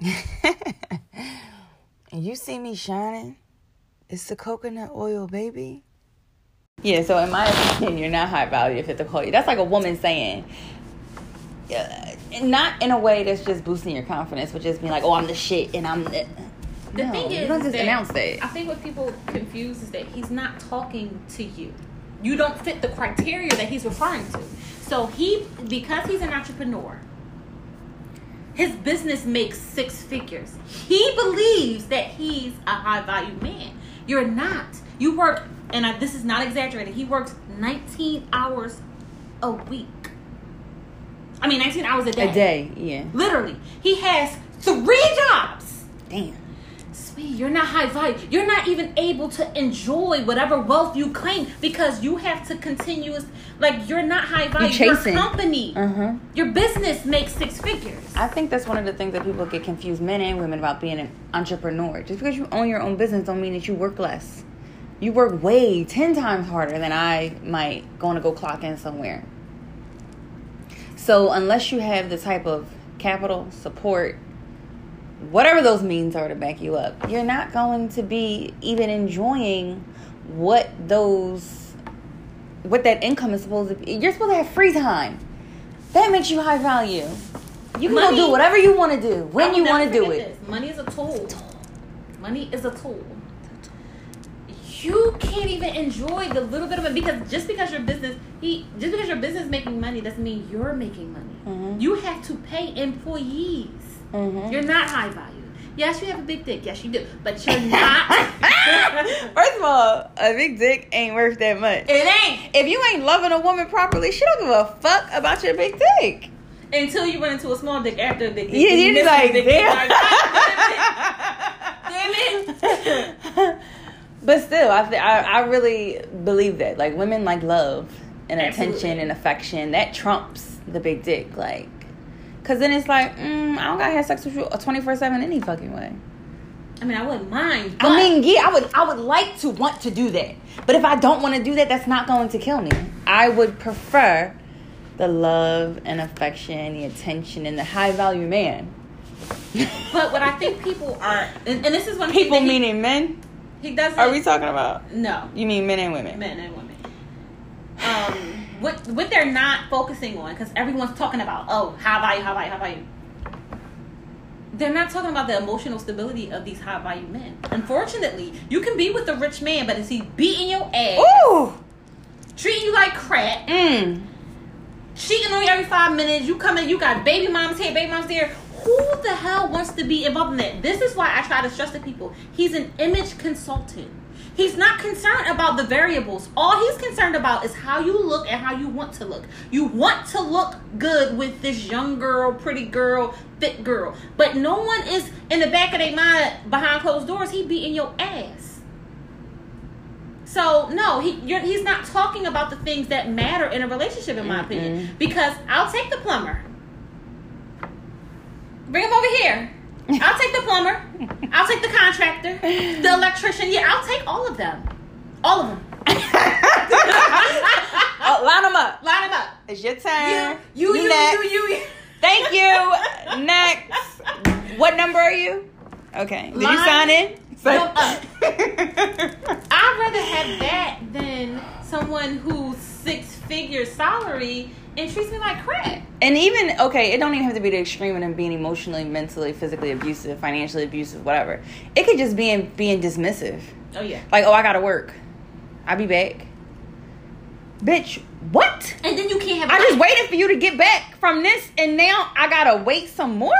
and you see me shining, it's the coconut oil, baby. Yeah, so in my opinion, you're not high value if it's a call you. That's like a woman saying, uh, not in a way that's just boosting your confidence, but just being like, oh, I'm the shit and I'm the. The no, thing is, you don't just that announce that. I think what people confuse is that he's not talking to you. You don't fit the criteria that he's referring to. So he, because he's an entrepreneur, his business makes six figures. He believes that he's a high value man. You're not. You work, and I, this is not exaggerated, He works 19 hours a week. I mean, 19 hours a day. A day, yeah. Literally, he has three jobs. Damn. You're not high value. You're not even able to enjoy whatever wealth you claim because you have to continuous. Like you're not high value. You're Your company, Uh-huh. your business makes six figures. I think that's one of the things that people get confused, men and women, about being an entrepreneur. Just because you own your own business don't mean that you work less. You work way ten times harder than I might going to go clock in somewhere. So unless you have the type of capital support, whatever those means are to back you up, you're not going to be even enjoying what those what that income is supposed to be. You're supposed to have free time. That makes you high value. You can Money- go do whatever you want to do when you want to do it. this. Money is a tool. Money is a tool. You can't even enjoy the little bit of it because just because your business, he just because your business is making money doesn't mean you're making money. Mhm. You have to pay employees. Mhm. You're not high value. Yes, you have a big dick. Yes, you do. But you're not. First of all, a big dick ain't worth that much. it ain't If you ain't loving a woman properly, she don't give a fuck about your big dick. until you run into a small dick after a big dick. Yeah, you're miss just like, dick, damn. you're like, Damn it. but still, I, th- I I really believe that like women like love and attention Absolutely. and affection that trumps the big dick like. Cause then it's like, mm, I don't gotta have sex with you twenty four seven any fucking way. I mean, I wouldn't mind. I mean, yeah, I would I would like to want to do that. But if I don't want to do that, that's not going to kill me. I would prefer the love and affection, the attention, and the high value man. But what I think people are, and, and this is one People he, meaning men? he doesn't. Are we talking about? No, You mean men and women? men and women. Um, what what they're not focusing on because everyone's talking about oh high value, high value, high value. They're not talking about the emotional stability of these high value men. Unfortunately, you can be with a rich man, but is he beating your ass, Ooh! treating you like crap, Mmm. cheating on you every five minutes. You come in, you got baby moms here, baby moms there. Who the hell wants to be involved in that? This is why I try to stress to people. He's an image consultant. He's not concerned about the variables. All he's concerned about is how you look and how you want to look. You want to look good with this young girl, pretty girl, fit girl. But no one is in the back of their mind behind closed doors. He beating your ass. So no, he he's not talking about the things that matter in a relationship, in my opinion. Because I'll take the plumber. Bring him over here. I'll take the plumber. I'll take the contractor, the electrician. Yeah, I'll take all of them. All of them. Oh, line them up. Line them up. It's your turn. You, you, you, you, you, you. Thank you. next. What number are you? Okay. Did you sign in? them up. I'd rather have that than someone who's six figure salary and treats me like crap. And even okay, it don't even have to be the extreme of them being emotionally, mentally, physically abusive, financially abusive, whatever. It could just be in being dismissive. Oh yeah. Like, oh, I gotta work. I'll be back. Bitch, what? And then you can't have. I life. just waited for you to get back from this, and now I gotta wait some more.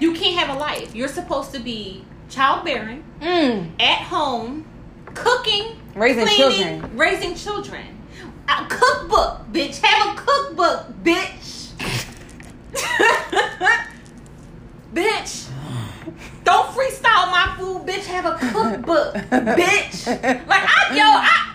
You can't have a life. You're supposed to be childbearing, Mm. at home, cooking, Raising cleaning, children. raising children. A cookbook, bitch. Have a cookbook, bitch. bitch. Don't freestyle my food, bitch. Have a cookbook, bitch. Like I, yo, I.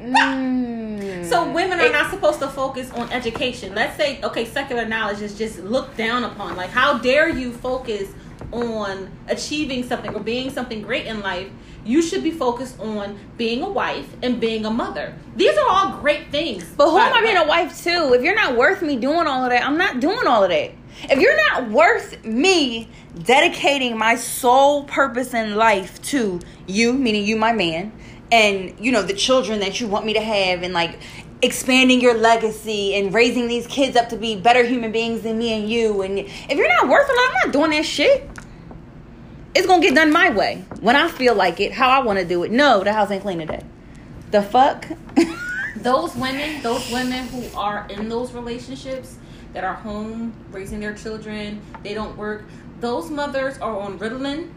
Mm. So women are not supposed to focus on education. Let's say, okay, secular knowledge is just looked down upon. Like, how dare you focus on achieving something or being something great in life? You should be focused on being a wife and being a mother. These are all great things. But who am I being a wife to? If you're not worth me doing all of that, I'm not doing all of that. If you're not worth me dedicating my sole purpose in life to you, meaning you, my man, and you know the children that you want me to have, and like expanding your legacy and raising these kids up to be better human beings than me and you, and if you're not worth it, I'm not doing that shit. It's gonna get done my way when I feel like it, how I want to do it. No, the house ain't clean today. The fuck. those women, those women who are in those relationships that are home raising their children, they don't work. Those mothers are on Ritalin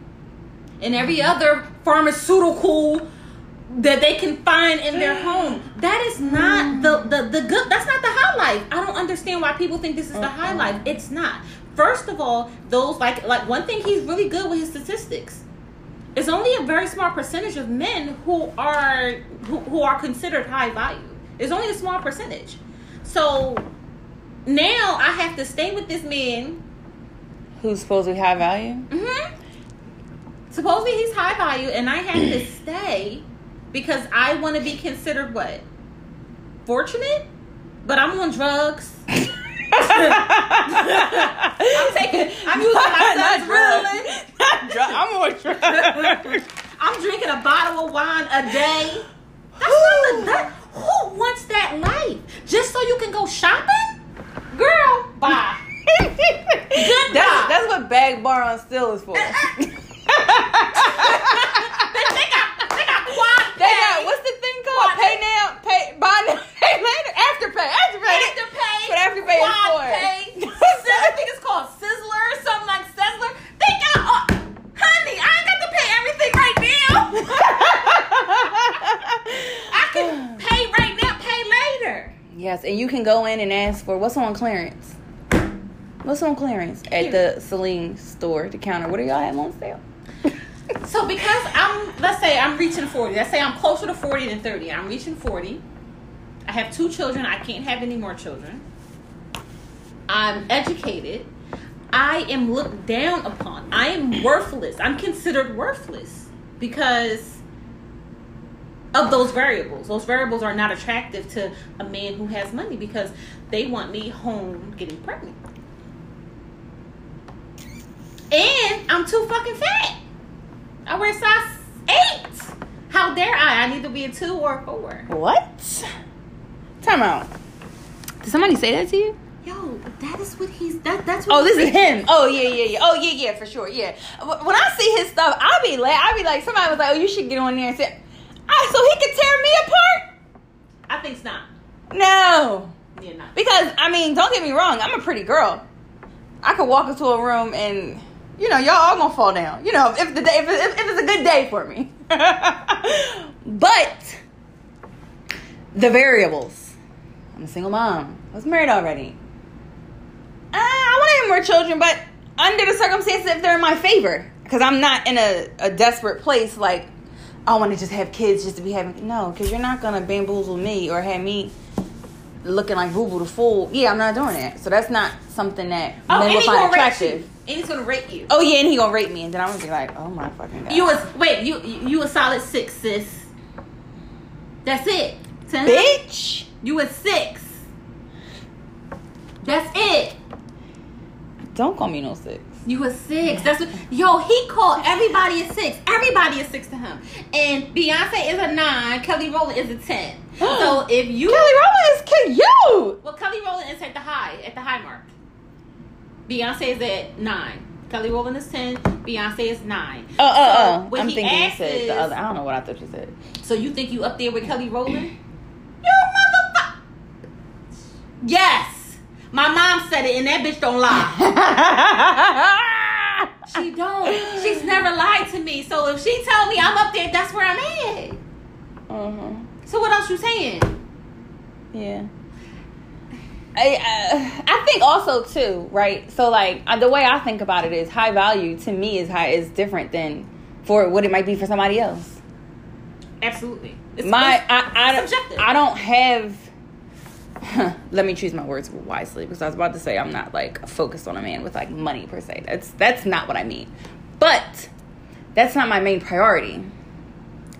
and every mm-hmm. other pharmaceutical that they can find in their mm. home. That is not mm. the, the the good. That's not the high life. I don't understand why people think this is the high uh-huh. life. It's not. First of all, those like like one thing he's really good with his statistics. It's only a very small percentage of men who are who, who are considered high value. It's only a small percentage. So now I have to stay with this man who's supposedly high value. Mm-hmm. Supposedly he's high value, and I have to stay because I want to be considered what fortunate, but I'm on drugs. I'm taking. I'm using my son's Ritalin. I'm on drugs. I'm drinking a bottle of wine a day. That's not the, that, who wants that life? Just so you can go shopping? Girl, bye. Goodbye. That's, that's what bag bar on still is for. Uh, uh. they, they got they got quad They got what's the thing called? Pay now, pay buy now, pay later, after pay, after pay. After pay, What after pay is for? pay. I think it's called Sizzler or something like Sizzler. They got, uh, honey, I ain't got to pay everything right now. I can pay right now, pay later. Yes, and you can go in and ask for what's on clearance. What's on clearance at the Celine store, the counter? What do y'all have on sale? So because I'm, let's say I'm reaching 40. Let's say I'm closer to 40 than 30. I'm reaching 40. I have two children. I can't have any more children. I'm educated. I am looked down upon. I am worthless. I'm considered worthless because of those variables. Those variables are not attractive to a man who has money because they want me home getting pregnant. And I'm too fucking fat. I wear size eight. How dare I? I need to be a two or a four. What? Time out. Did somebody say that to you? Yo, that is what he's. That that's what. Oh, this is him. Oh yeah, yeah, yeah. Oh yeah, yeah, for sure. Yeah. When I see his stuff, I be like, I be like, somebody was like, oh, you should get on there and say, ah, so he could tear me apart. I think it's not. No, Yeah, not. because I mean, don't get me wrong, I'm a pretty girl. I could walk into a room and you know y'all all gonna fall down. You know if the day if, if, if it's a good day for me. but the variables. I'm a single mom. I was married already. Uh, I want to have more children, but under the circumstances, if they're in my favor, because I'm not in a, a desperate place like I want to just have kids just to be having. No, because you're not gonna bamboozle me or have me looking like Boo Boo the Fool. Yeah, I'm not doing that. So that's not something that Oh, men and will find gonna rate you. attractive. And he's gonna rate you. Oh yeah, and he gonna rate me, and then I'm gonna be like, oh my fucking god. You was wait. You you a solid six, sis. That's it. Him, bitch. You a six. That's it. Don't call me no six. You a six. That's what. Yo, he called everybody a six. Everybody a six to him. And Beyonce is a nine. Kelly Rowland is a ten. so if you Kelly Rowland is cute. well, Kelly Rowland is at the high at the high mark. Beyonce is at nine. Kelly Rowland is ten. Beyonce is nine. Oh, oh, So oh. when I'm he thinking you asks said the other. I don't know what I thought you said. So you think you up there with Kelly Rowland? You motherfucker. Yes. My mom said it, and that bitch don't lie. She don't. She's never lied to me. So if she tell me I'm up there, that's where I'm at. uh-huh. So what else you saying? Yeah. I uh, I think also too, right? So like uh, the way I think about it is high value to me is high is different than for what it might be for somebody else. Absolutely. It's, My it's I I don't subjective. I don't have. let me choose my words wisely because I was about to say I'm not like focused on a man with like money per se. That's that's not what I mean. But that's not my main priority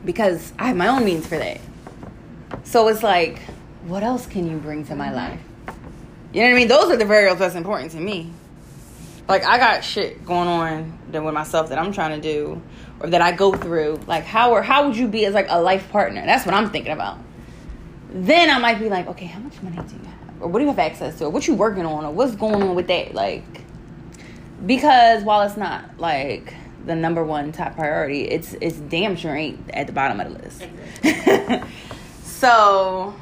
because I have my own means for that. So it's like, what else can you bring to my mm-hmm. life? You know what I mean? Those are the variables that's important to me. like I got shit going on that with myself that I'm trying to do or that I go through. Like how or how would you be as like a life partner? That's what I'm thinking about. Then I might be like, okay, how much money do you have? Or what do you have access to? Or what you working on? Or what's going on with that? Like because while it's not like the number one top priority, it's it's damn sure ain't at the bottom of the list. so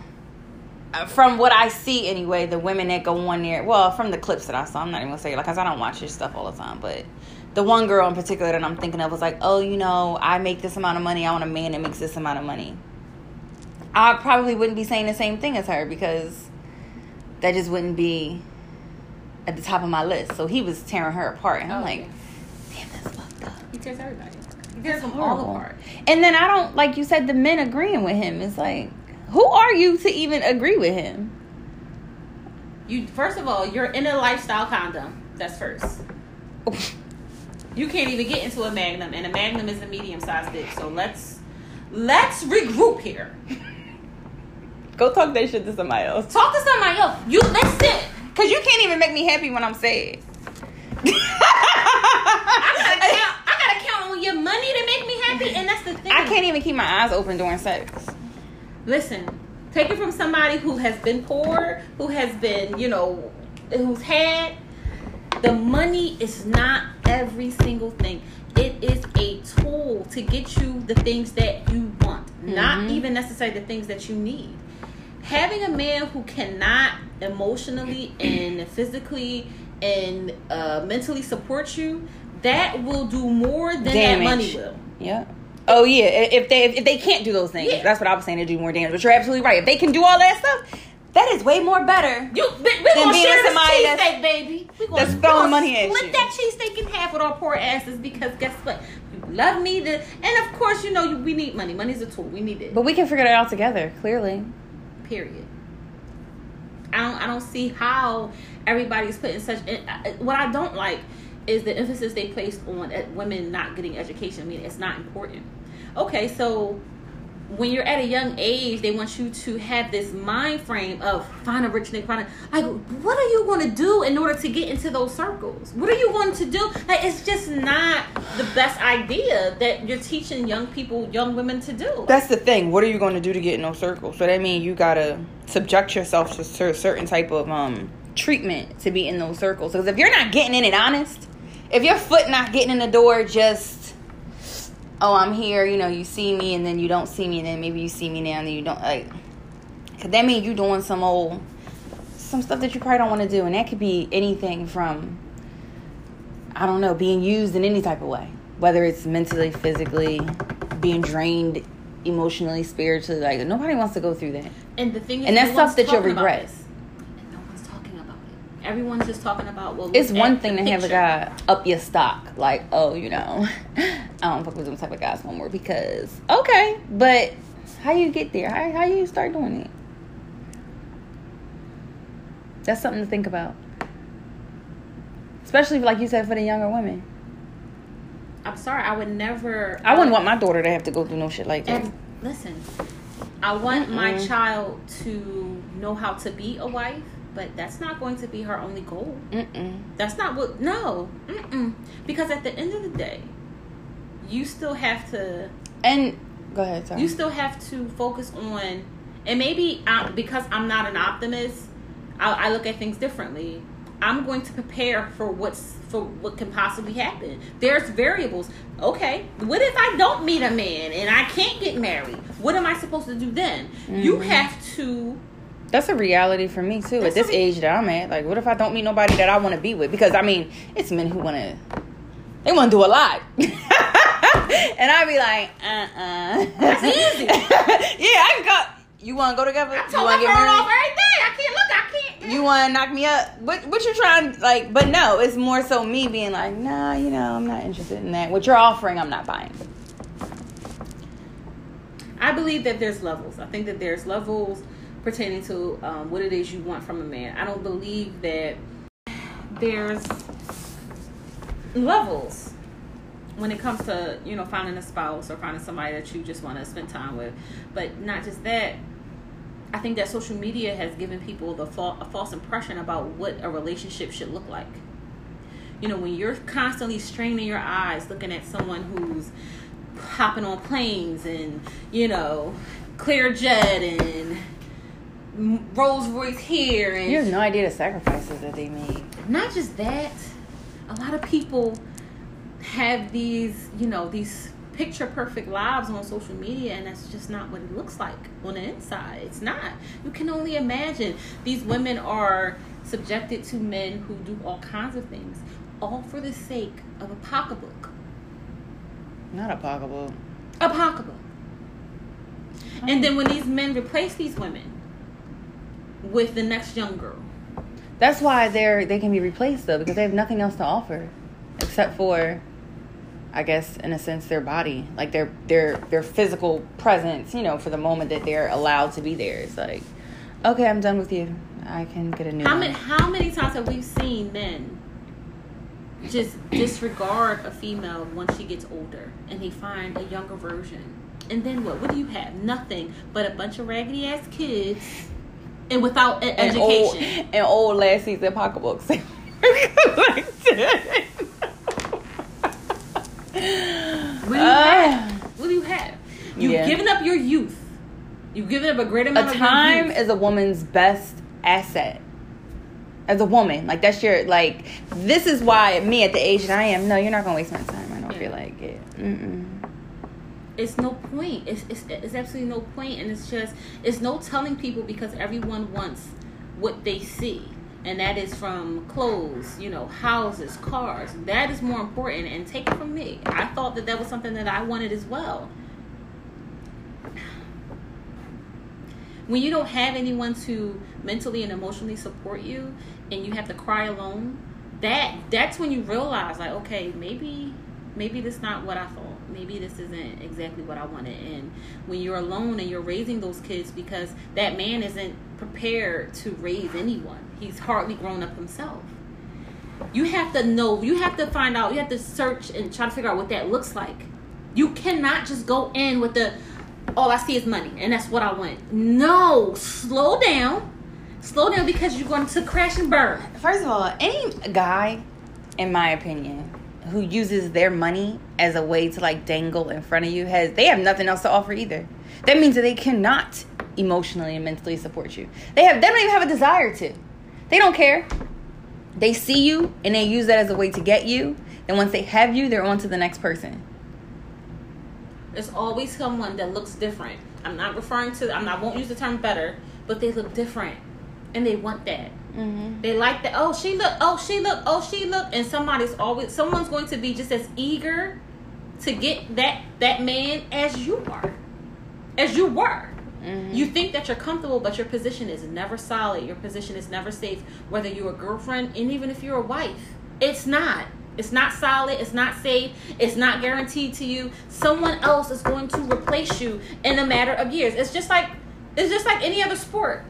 uh, from what I see anyway, the women that go on there, well, from the clips that I saw, I'm not even gonna say like, cause I don't watch this stuff all the time, but the one girl in particular that I'm thinking of was like, oh, you know, I make this amount of money, I want a man that makes this amount of money. I probably wouldn't be saying the same thing as her because that just wouldn't be at the top of my list. So he was tearing her apart, and I'm Oh, like, yeah. damn, that's fucked up. He tears everybody. He tears them all apart. And then I don't like you said the men agreeing with him. It's like, who are you to even agree with him? You first of all, you're in a lifestyle condom. That's first. You can't even get into a magnum, and a magnum is a medium sized dick. So let's let's regroup here. Go talk that shit to somebody else. Talk to somebody else. You listen. Cause you can't even make me happy when I'm sad. I gotta count. I gotta count on your money to make me happy, and that's the thing. I can't even keep my eyes open during sex. listen. Take it from somebody who has been poor, who has been, you know, who's had. The money is not every single thing. It is a tool to get you the things that you want, not Mhm. even necessarily the things that you need. Having a man who cannot emotionally and physically and uh, mentally support you, that will do more than Damage. that money will. Yeah. Oh yeah. If they if they can't do those things, Yeah. that's what I was saying to do more damage. But you're absolutely right. If they can do all that stuff, that is way more better. You, we, we Than gonna being share this cheesesteak, baby. We gonna, that's throwing money at split you. that cheesesteak in half with our poor asses because guess what? You love me, to, and of course, you know you, we need money. Money's a tool. We need it. But we can figure it out together. Clearly. Period. I don't. I don't see how everybody's putting such. and, uh, What I don't like is the emphasis they placed on uh, women not getting education. I mean, it's not important. Okay, so when you're at a young age, they want you to have this mind frame of find a rich nigga, find a like. What are you going to do in order to get into those circles? What are you going to do? Like, it's just not the best idea that you're teaching young people, young women to do. That's the thing. What are you going to do to get in those circles? So that means you gotta subject yourself to cer- certain type of um treatment to be in those circles. Because if you're not getting in it honest, if your foot not getting in the door, just oh I'm here, you know, you see me and then you don't see me, and then maybe you see me now and then you don't like. Cause that means you're doing some old some stuff that you probably don't want to do, and that could be anything from I don't know, being used in any type of way, whether it's mentally, physically, being drained emotionally, spiritually. Like nobody wants to go through that. And the thing is, And that's stuff that you'll regret. this. And no one's talking about it. Everyone's just talking about well. It's one thing to have a guy up your stock, like, oh, you know, I don't fuck with them type of guys no more because okay, but how you get there? How how you start doing it? That's something to think about, especially like you said for the younger women. I'm sorry, I would never. I wouldn't want my daughter to have to go through no shit like that. And listen, I want my Mm-mm. child to know how to be a wife, but that's not going to be her only goal. Mm-mm. That's not what. No, Mm-mm. because at the end of the day, you still have to. And go ahead, sorry. You still have to focus on, and maybe I, because I'm not an optimist, I, I look at things differently. I'm going to prepare for what's for what can possibly happen. There's variables. Okay, what if I don't meet a man and I can't get married? What am I supposed to do then? You Mhm. have to. That's a reality for me too. At this a age that I'm at, like, what if I don't meet nobody that I want to be with? Because I mean, it's men who want to, they want to do a lot, and I'd be like, uh, uh That's easy. yeah, I can go. You want to go together? I you told want my get married? off every day. I can't look. I can't. You want to knock me up? What? What you trying? Like, but no, it's more so me being like, nah, you know, I'm not interested in that. What you're offering, I'm not buying. I believe that there's levels. I think that there's levels pertaining to um, what it is you want from a man. I don't believe that there's levels when it comes to you know finding a spouse or finding somebody that you just want to spend time with. But not just that. I think that social media has given people the fa- a false impression about what a relationship should look like. You know, when you're constantly straining your eyes looking at someone who's hopping on planes and, you know, clear jet and Rolls Royce here and You have no idea the sacrifices that they made. not just that, a lot of people have these, you know, these picture perfect lives on social media, and that's just not what it looks like on the inside. It's not. You can only imagine. These women are subjected to men who do all kinds of things, all for the sake of a pocketbook. Not a pocketbook. A pocketbook. And then when these men replace these women with the next young girl, That's why they're they can be replaced though because they have nothing else to offer, except for, I guess in a sense their body, like their their their physical presence. You know, for the moment that they're allowed to be there. It's like, okay, I'm done with you. I can get a new. How one. many how many times have we seen men just disregard a female once she gets older and they find a younger version? And then what? What do you have? Nothing but a bunch of raggedy ass kids and without an and old, education. and old last season pocketbooks. What do you Ah. have? What do you have? You've Yeah. given up your youth. You've given up a great amount a of time is a woman's best asset as a woman like that's your like this is why me at the age that i am no you're not gonna waste my time i don't Yeah. feel like it Mm-mm. It's no point. It's, it's it's absolutely no point, and it's just it's no telling people because everyone wants what they see, and that is from clothes, you know, houses, cars. That is more important. And take it from me, I thought that that was something that I wanted as well. When you don't have anyone to mentally and emotionally support you, and you have to cry alone, that that's when you realize like, okay, maybe maybe this not what I thought. Maybe this isn't exactly what I wanted. And when you're alone and you're raising those kids because that man isn't prepared to raise anyone. He's hardly grown up himself. You have to know, you have to find out, you have to search and try to figure out what that looks like. You cannot just go in with the all I see is money and that's what I want. No, slow down. Slow down because you're going to crash and burn. first of all any guy in my opinion who uses their money as a way to like dangle in front of you has they have nothing else to offer either that means that they cannot emotionally and mentally support you they have they don't even have a desire to they don't care they see you and they use that as a way to get you and once they have you they're on to the next person There's always someone that looks different. I'm not referring to. I'm not. I won't use the term better, but they look different, and they want that. Mm-hmm. They like that. Oh, she look. Oh, she look. Oh, she look. And somebody's always. Someone's going to be just as eager to get that that man as you are, as you were. Mm-hmm. You think that you're comfortable, but your position is never solid. Your position is never safe. Whether you're a girlfriend, and even if you're a wife, it's not. It's not solid. It's not safe. It's not guaranteed to you. Someone else is going to replace you in a matter of years. It's just like it's just like any other sport.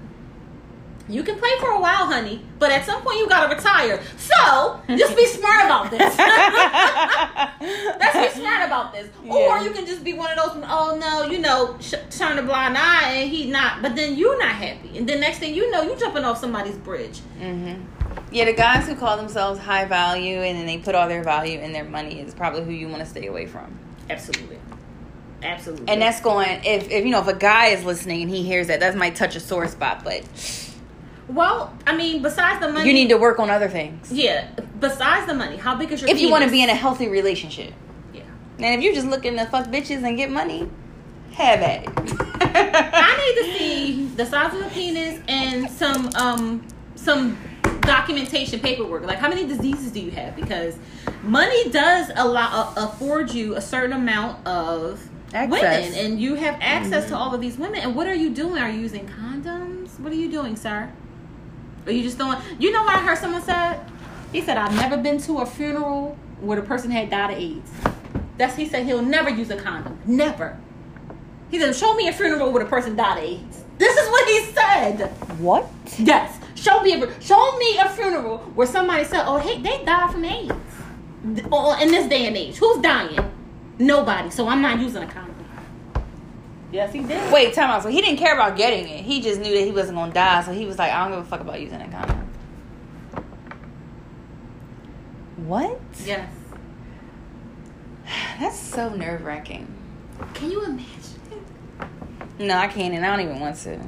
You can play for a while, honey, but at some point you gotta retire. So just be smart about this. Let's be smart about this. Or you can just be one of those. Oh no, you know, sh- turn a blind eye, and he not. But then you're not happy, and then next thing you know, you're jumping off somebody's bridge. Mm-hmm. Yeah, the guys who call themselves high value and then they put all their value in their money is probably who you want to stay away from. Absolutely, absolutely. And that's going if, if you know if a guy is listening and he hears that, that might touch a sore spot. But well, I mean, besides the money, you need to work on other things Yeah, besides the money, how big is your? if you want to be in a healthy relationship. Yeah. And if you're just looking to fuck bitches and get money, have at it. I need to see the size of the penis and some um some documentation paperwork. Like how many diseases do you have? Because money does allow uh, afford you a certain amount of Access. women, and you have access to all of these women. And what are you doing? Are you using condoms? What are you doing, sir? Are you just throwing? You know what I heard someone said? He said I've never been to a funeral where the person had died of AIDS. That's he said he'll never use a condom. Never. He said, "Show me a funeral where the person died of AIDS." This is what he said. What? Yes, show me a show me a funeral where somebody said, "Oh, hey, they died from AIDS." Or in this day and age, who's dying? Nobody. So I'm not using a condom. Yes, he did. Wait, time out. So he didn't care about getting it. He just knew that he wasn't gonna die. So he was like, I don't give a fuck about using a condom. What? Yes. That's so nerve wracking. Can you imagine? No, I can't, and I don't even want to.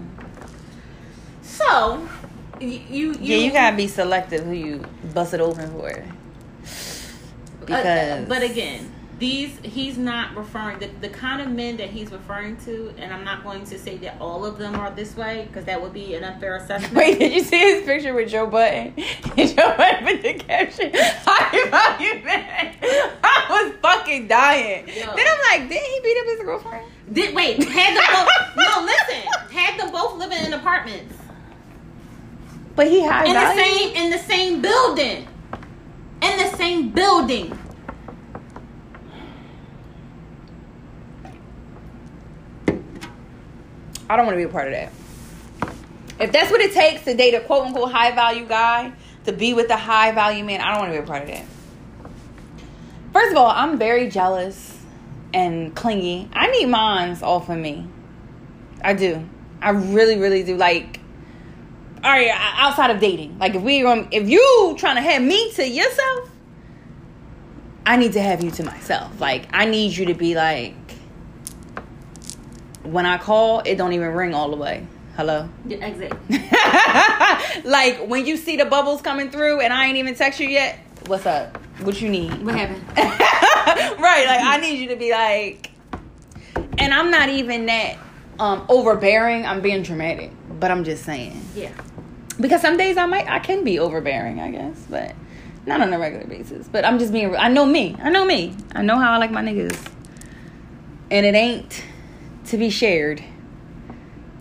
So, you, you, Yeah, you gotta be selective who you bust it open for. Because, Uh, but again, these he's not referring the, the kind of men that he's referring to, and I'm not going to say that all of them are this way because that would be an unfair assessment. Wait, did you see his picture with Joe Budden? Did Joe Budden with the caption, "High value man." I was fucking dying. Yo. Then I'm like, did he beat up his girlfriend? Did wait? Had them both? no, listen. Had them both living in apartments But he had in the same in the same building, in the same building. I don't want to be a part of that. If that's what it takes to date a quote unquote high value guy, to be with a high value man, I don't want to be a part of that. First of all, I'm very jealous and clingy. I need mines off of me. I do. I really, really do. Like, all right, outside of dating, like if we, um, if you trying to have me to yourself, I need to have you to myself. Like, I need you to be like, when I call, it don't even ring all the way. Hello. Yeah, exactly. like when you see the bubbles coming through and I ain't even text you yet. What's up? What you need? What happened? right. Like I need you to be like, and I'm not even that um overbearing. I'm being dramatic, but I'm just saying Yeah. because some days I might I can be overbearing, I guess, but not on a regular basis. But I'm just being. I know me. I know me. I know how I like my niggas, and it ain't to be shared.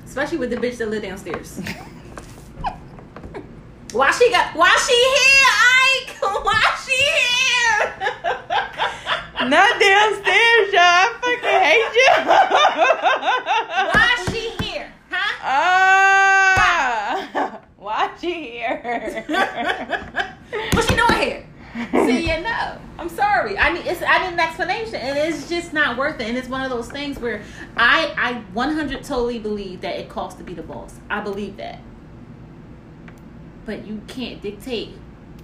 Especially with the bitch that live downstairs. Why she got? Why she here, Ike? Why she here? Not downstairs, y'all. I fucking hate you. Why she here? Huh? Ah, why she here? What's she doing here? See, yeah, no. I'm sorry. I need. It's. I need an explanation, and it's just not worth it. And it's one of those things where I, I 100 totally believe that it costs to be the boss. I believe that. But you can't dictate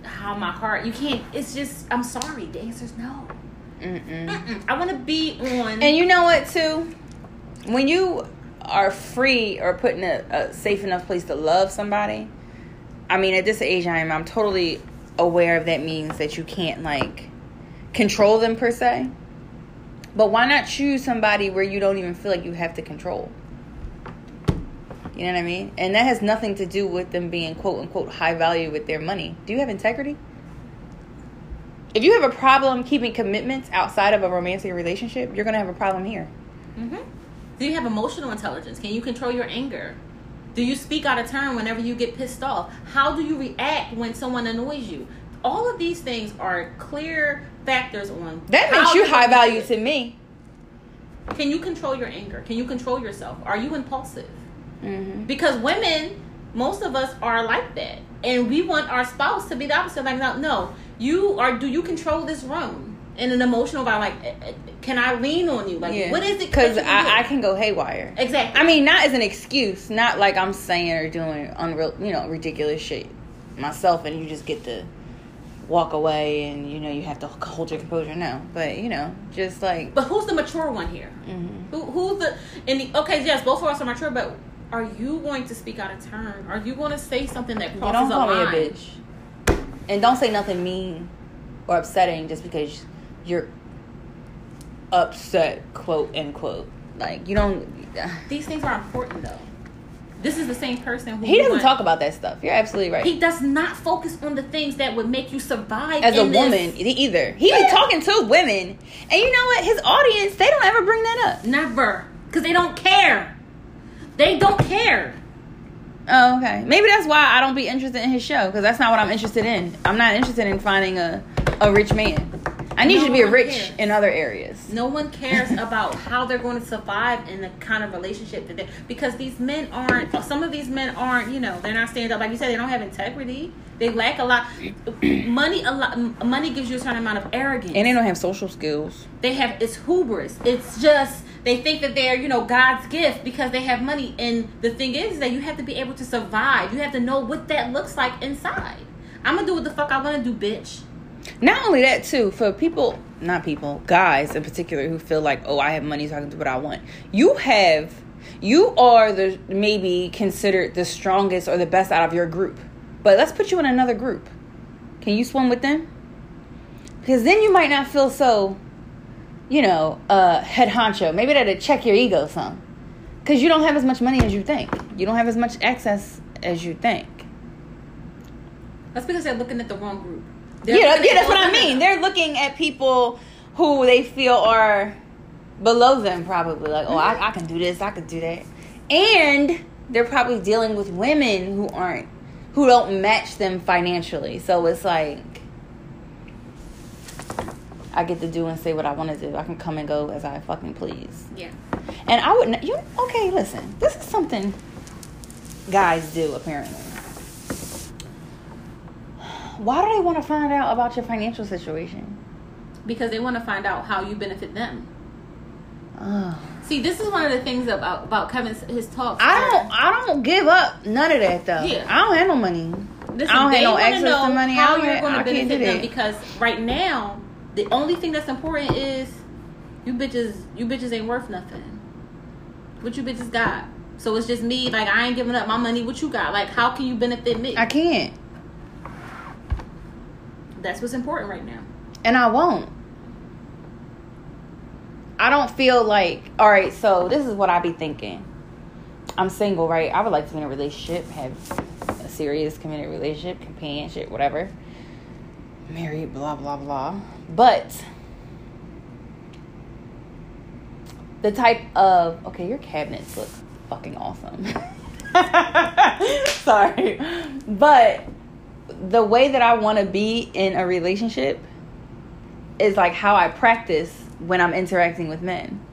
how my heart. You can't. It's just. I'm sorry. The answer's no. Mm-mm. Mm-mm. I want to be on. And you know what, too? When you are free or put in a, a safe enough place to love somebody, I mean, at this age I am, I'm totally aware of that means that you can't like control them per se. But why not choose somebody where you don't even feel like you have to control? You know what I mean? And that has nothing to do with them being quote unquote high value with their money. Do you have integrity? If you have a problem keeping commitments outside of a romantic relationship, you're going to have a problem here. hmm Do you have emotional intelligence? Can you control your anger? Do you speak out of turn whenever you get pissed off? How do you react when someone annoys you? All of these things are clear factors on That makes you high value to me. Can you control your anger? Can you control yourself? Are you impulsive? Mm-hmm. Because women, most of us are like that, and we want our spouse to be the opposite. Like, no, no, you are. Do you control this room in an emotional vibe, Like, eh, eh, can I lean on you? Like, Yeah. what is it? Because that you do? I, I can go haywire. exactly. I mean, not as an excuse, not like I'm saying or doing unreal, you know, ridiculous shit myself, and you just get to walk away, and you know you have to hold your composure. No, but you know, just like But who's the mature one here? mhm. Who who's the and the, okay? Yes, both of us are mature, but are you going to speak out of turn? Are you going to say something that crosses don't call a me a bitch, and don't say nothing mean or upsetting just because you're upset, quote unquote. Like you don't. These things are important, though. This is the same person who He doesn't want- talk about that stuff. You're absolutely right. He does not focus on the things that would make you survive as a this- woman either. He be talking to women, and you know what? His audience they don't ever bring that up. Never, because they don't care. They don't care. Oh, okay. Maybe that's why I don't be interested in his show because that's not what I'm interested in. I'm not interested in finding a a rich man. I need No you to be rich cares. in other areas. No one cares about how they're going to survive in the kind of relationship that they because these men aren't some of these men aren't, you know, they're not standing up like you said, they don't have integrity. They lack a lot money a lot money gives you a certain amount of arrogance. And they don't have social skills. they have it's hubris. It's just they think that they're, you know, God's gift because they have money. And the thing is that you have to be able to survive. You have to know what that looks like inside. I'm gonna do what the fuck I wanna do, bitch. Not only that, too, for people, not people, guys in particular, who feel like, oh, I have money, so I can do what I want. You have, you are the maybe considered the strongest or the best out of your group. But let's put you in another group. Can you swim with them? Because then you might not feel so, you know, uh, head honcho. Maybe that'll check your ego some. Because you don't have as much money as you think. You don't have as much access as you think. That's because they're looking at the wrong group. They're yeah, yeah, that's what I mean. They're looking at people who they feel are below them, probably. Like, oh, I, I can do this, I can do that. And they're probably dealing with women who aren't, who don't match them financially. So it's like, I get to do and say what I want to do. I can come and go as I fucking please. Yeah. And I wouldn't. you okay? Listen, this is something guys do apparently why do they want to find out about your financial situation? Because they want to find out how you benefit them. Oh. See, this is one of the things about about Kevin's his talks. I don't I don't give up none of that though. Yeah. I don't have no money. Listen, I don't have no access to money. How you're going to benefit them because right now the only thing that's important is you bitches you bitches ain't worth nothing. What you bitches got? So it's just me. Like I ain't giving up my money. What you got? Like how can you benefit me? I can't. That's what's important right now. And I won't. I don't feel like, all right, so this is what I be thinking. I'm single, right? I would like to be in a relationship, have a serious committed relationship, companionship, whatever. Married, blah, blah, blah. But the type of, okay, your cabinets look fucking awesome. Sorry. But the way that I want to be in a relationship is like how I practice when I'm interacting with men.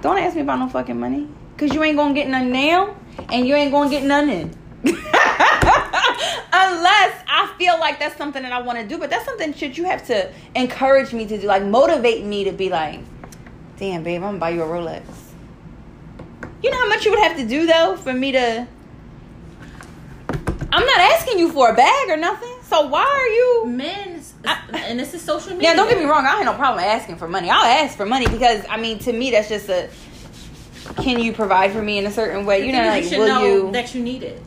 Don't ask me about no fucking money. Cause you ain't gonna get none now and you ain't gonna get none in. Unless I feel like that's something that I want to do, but that's something should you have to encourage me to do, like motivate me to be like, damn babe, I'm gonna buy you a Rolex. You know how much you would have to do though for me to I'm not asking you for a bag or nothing. So why are you men? and this is social media. Yeah, don't get me wrong. I have no problem asking for money. I'll ask for money because I mean, to me, that's just a. Can you provide for me in a certain way? You know, like you will know you that you need it?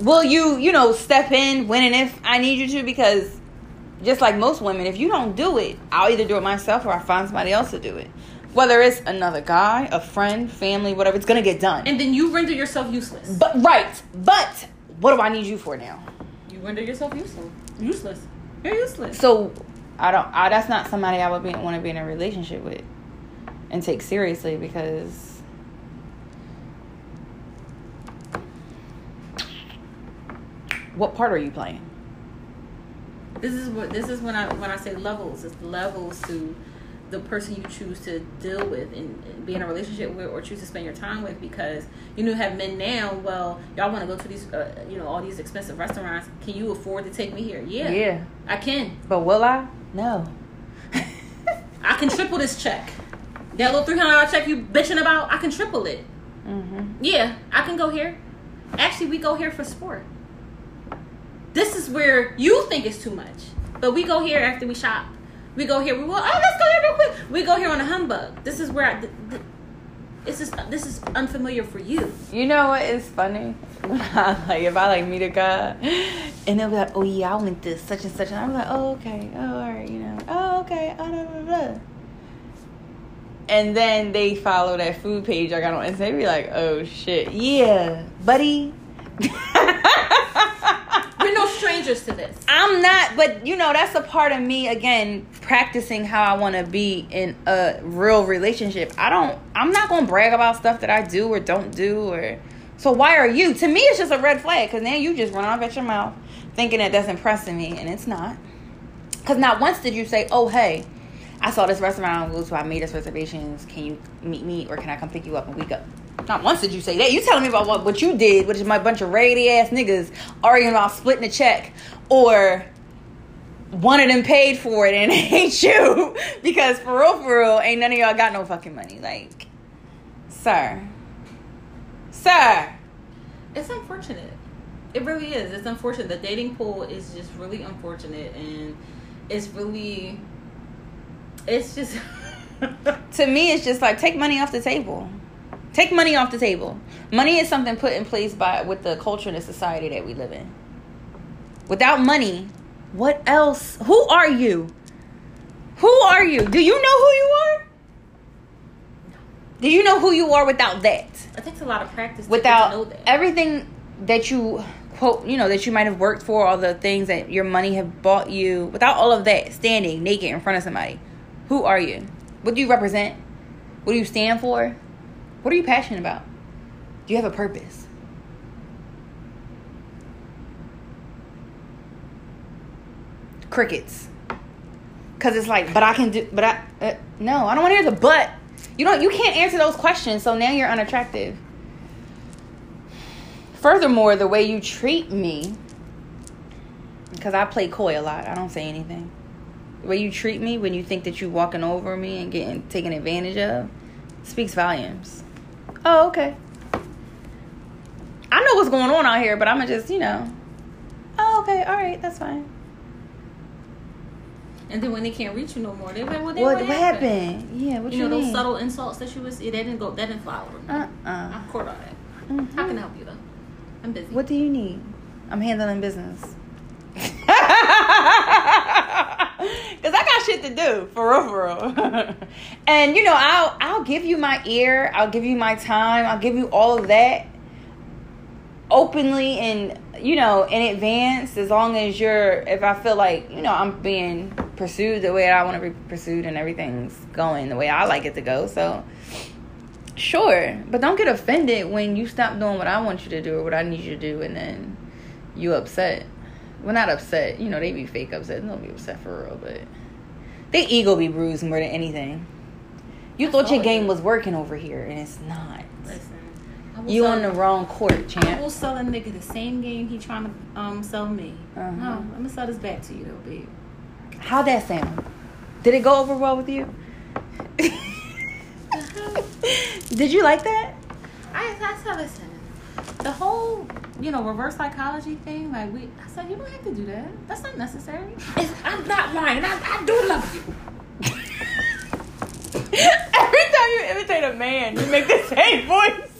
Will you, you know, step in when and if I need you to? Because just like most women, if you don't do it, I'll either do it myself or I find somebody else to do it. Whether it's another guy, a friend, family, whatever, it's gonna get done. And then you render yourself useless. But right, but what do I need you for now? You render yourself useless. Useless. You're useless. So I don't. I, that's not somebody I would be, want to be in a relationship with and take seriously because. What part are you playing? This is what this is when I when I say levels. It's levels to the person you choose to deal with and be in a relationship with or choose to spend your time with because you know have men now well y'all want to go to these uh, you know all these expensive restaurants. Can you afford to take me here? Yeah. Yeah. I can. But will i? No. I can triple this check. That little $300 check you bitching about i can triple it. Mm-hmm. yeah i can go here. Actually we go here for sport. This is where you think it's too much but we go here after we shop we go here. We will. Oh, let's go here real quick. We go here on a humbug. This is where I. Th- th- this is this is unfamiliar for you. You know what is funny? like if I like meet a guy and they'll be like, "Oh yeah, I went this such and such," and I'm like, "Oh okay, oh all right, you know, oh okay, oh blah blah blah." And then they follow that food page I got on and They be like, "Oh shit, yeah, buddy." We're no strangers to this. I'm not, but you know, that's a part of me again practicing how I want to be in a real relationship. I don't I'm not going to brag about stuff that I do or don't do or so why are you? To me it's just a red flag cuz now you just run off at your mouth thinking that that's impressing me and it's not. Cuz not once did you say, "Oh, hey, I saw this restaurant, go to, I made this reservations. Can you meet me or can I come pick you up and we go?" Not once did you say that. You telling me about what, what you did, which is my bunch of raggedy ass niggas arguing about splitting a check, or one of them paid for it and it ain't you because for real, for real, ain't none of y'all got no fucking money. Like, sir, sir, it's unfortunate. It really is. It's unfortunate. The dating pool is just really unfortunate, and it's really, it's just. to me, it's just like take money off the table. Take money off the table. Money is something put in place by with the culture and the society that we live in. Without money, what else? Who are you? Who are you? Do you know who you are? Do you know who you are without that? It takes a lot of practice without to know that. everything that you quote, you know, that you might have worked for, all the things that your money have bought you, without all of that, standing naked in front of somebody, who are you? What do you represent? What do you stand for? What are you passionate about? Do you have a purpose? Crickets. Cause it's like, but I can do, but I uh, no, I don't want to hear the but. You don't, you can't answer those questions, so now you're unattractive. Furthermore, the way you treat me, because I play coy a lot, I don't say anything. The way you treat me when you think that you're walking over me and getting taken advantage of speaks volumes. Oh, okay. I know what's going on out here, but I'm gonna just, you know. Oh, okay, all right, that's fine. And then when they can't reach you no more, they're like, "Well, then What, what, happened? happened? Yeah, what You you, know those subtle insults that you was. That didn't go. That didn't follow. me. Uh uh I caught all that. Mhm. How can I help you though? I'm busy. What do you need? I'm handling business. Cause I got shit to do for real, for real. and you know, I'll I'll give you my ear. I'll give you my time. I'll give you all of that openly and you know in advance. As long as you're, if I feel like you know I'm being pursued the way I want to be pursued and everything's going the way I like it to go. So Sure, but don't get offended when you stop doing what I want you to do or what I need you to do, and then you upset. Well, not upset. You know, they be fake upset. They don't be upset for real, but they ego be bruised more than anything. You That's thought your all it game was working over here, and it's not. Listen, You sell- on the wrong court, champ I will sell a nigga the same game he trying to um sell me. Uh-huh. No, I'm gonna sell this back to you though, babe. How'd that sound? Did it go over well with you? Did you like that? I, I said, listen, the whole, you know, reverse psychology thing, like we, I said, you don't have to do that. That's not necessary. It's, I'm not lying. I, I do love you. Every time you imitate a man, you make the same voice.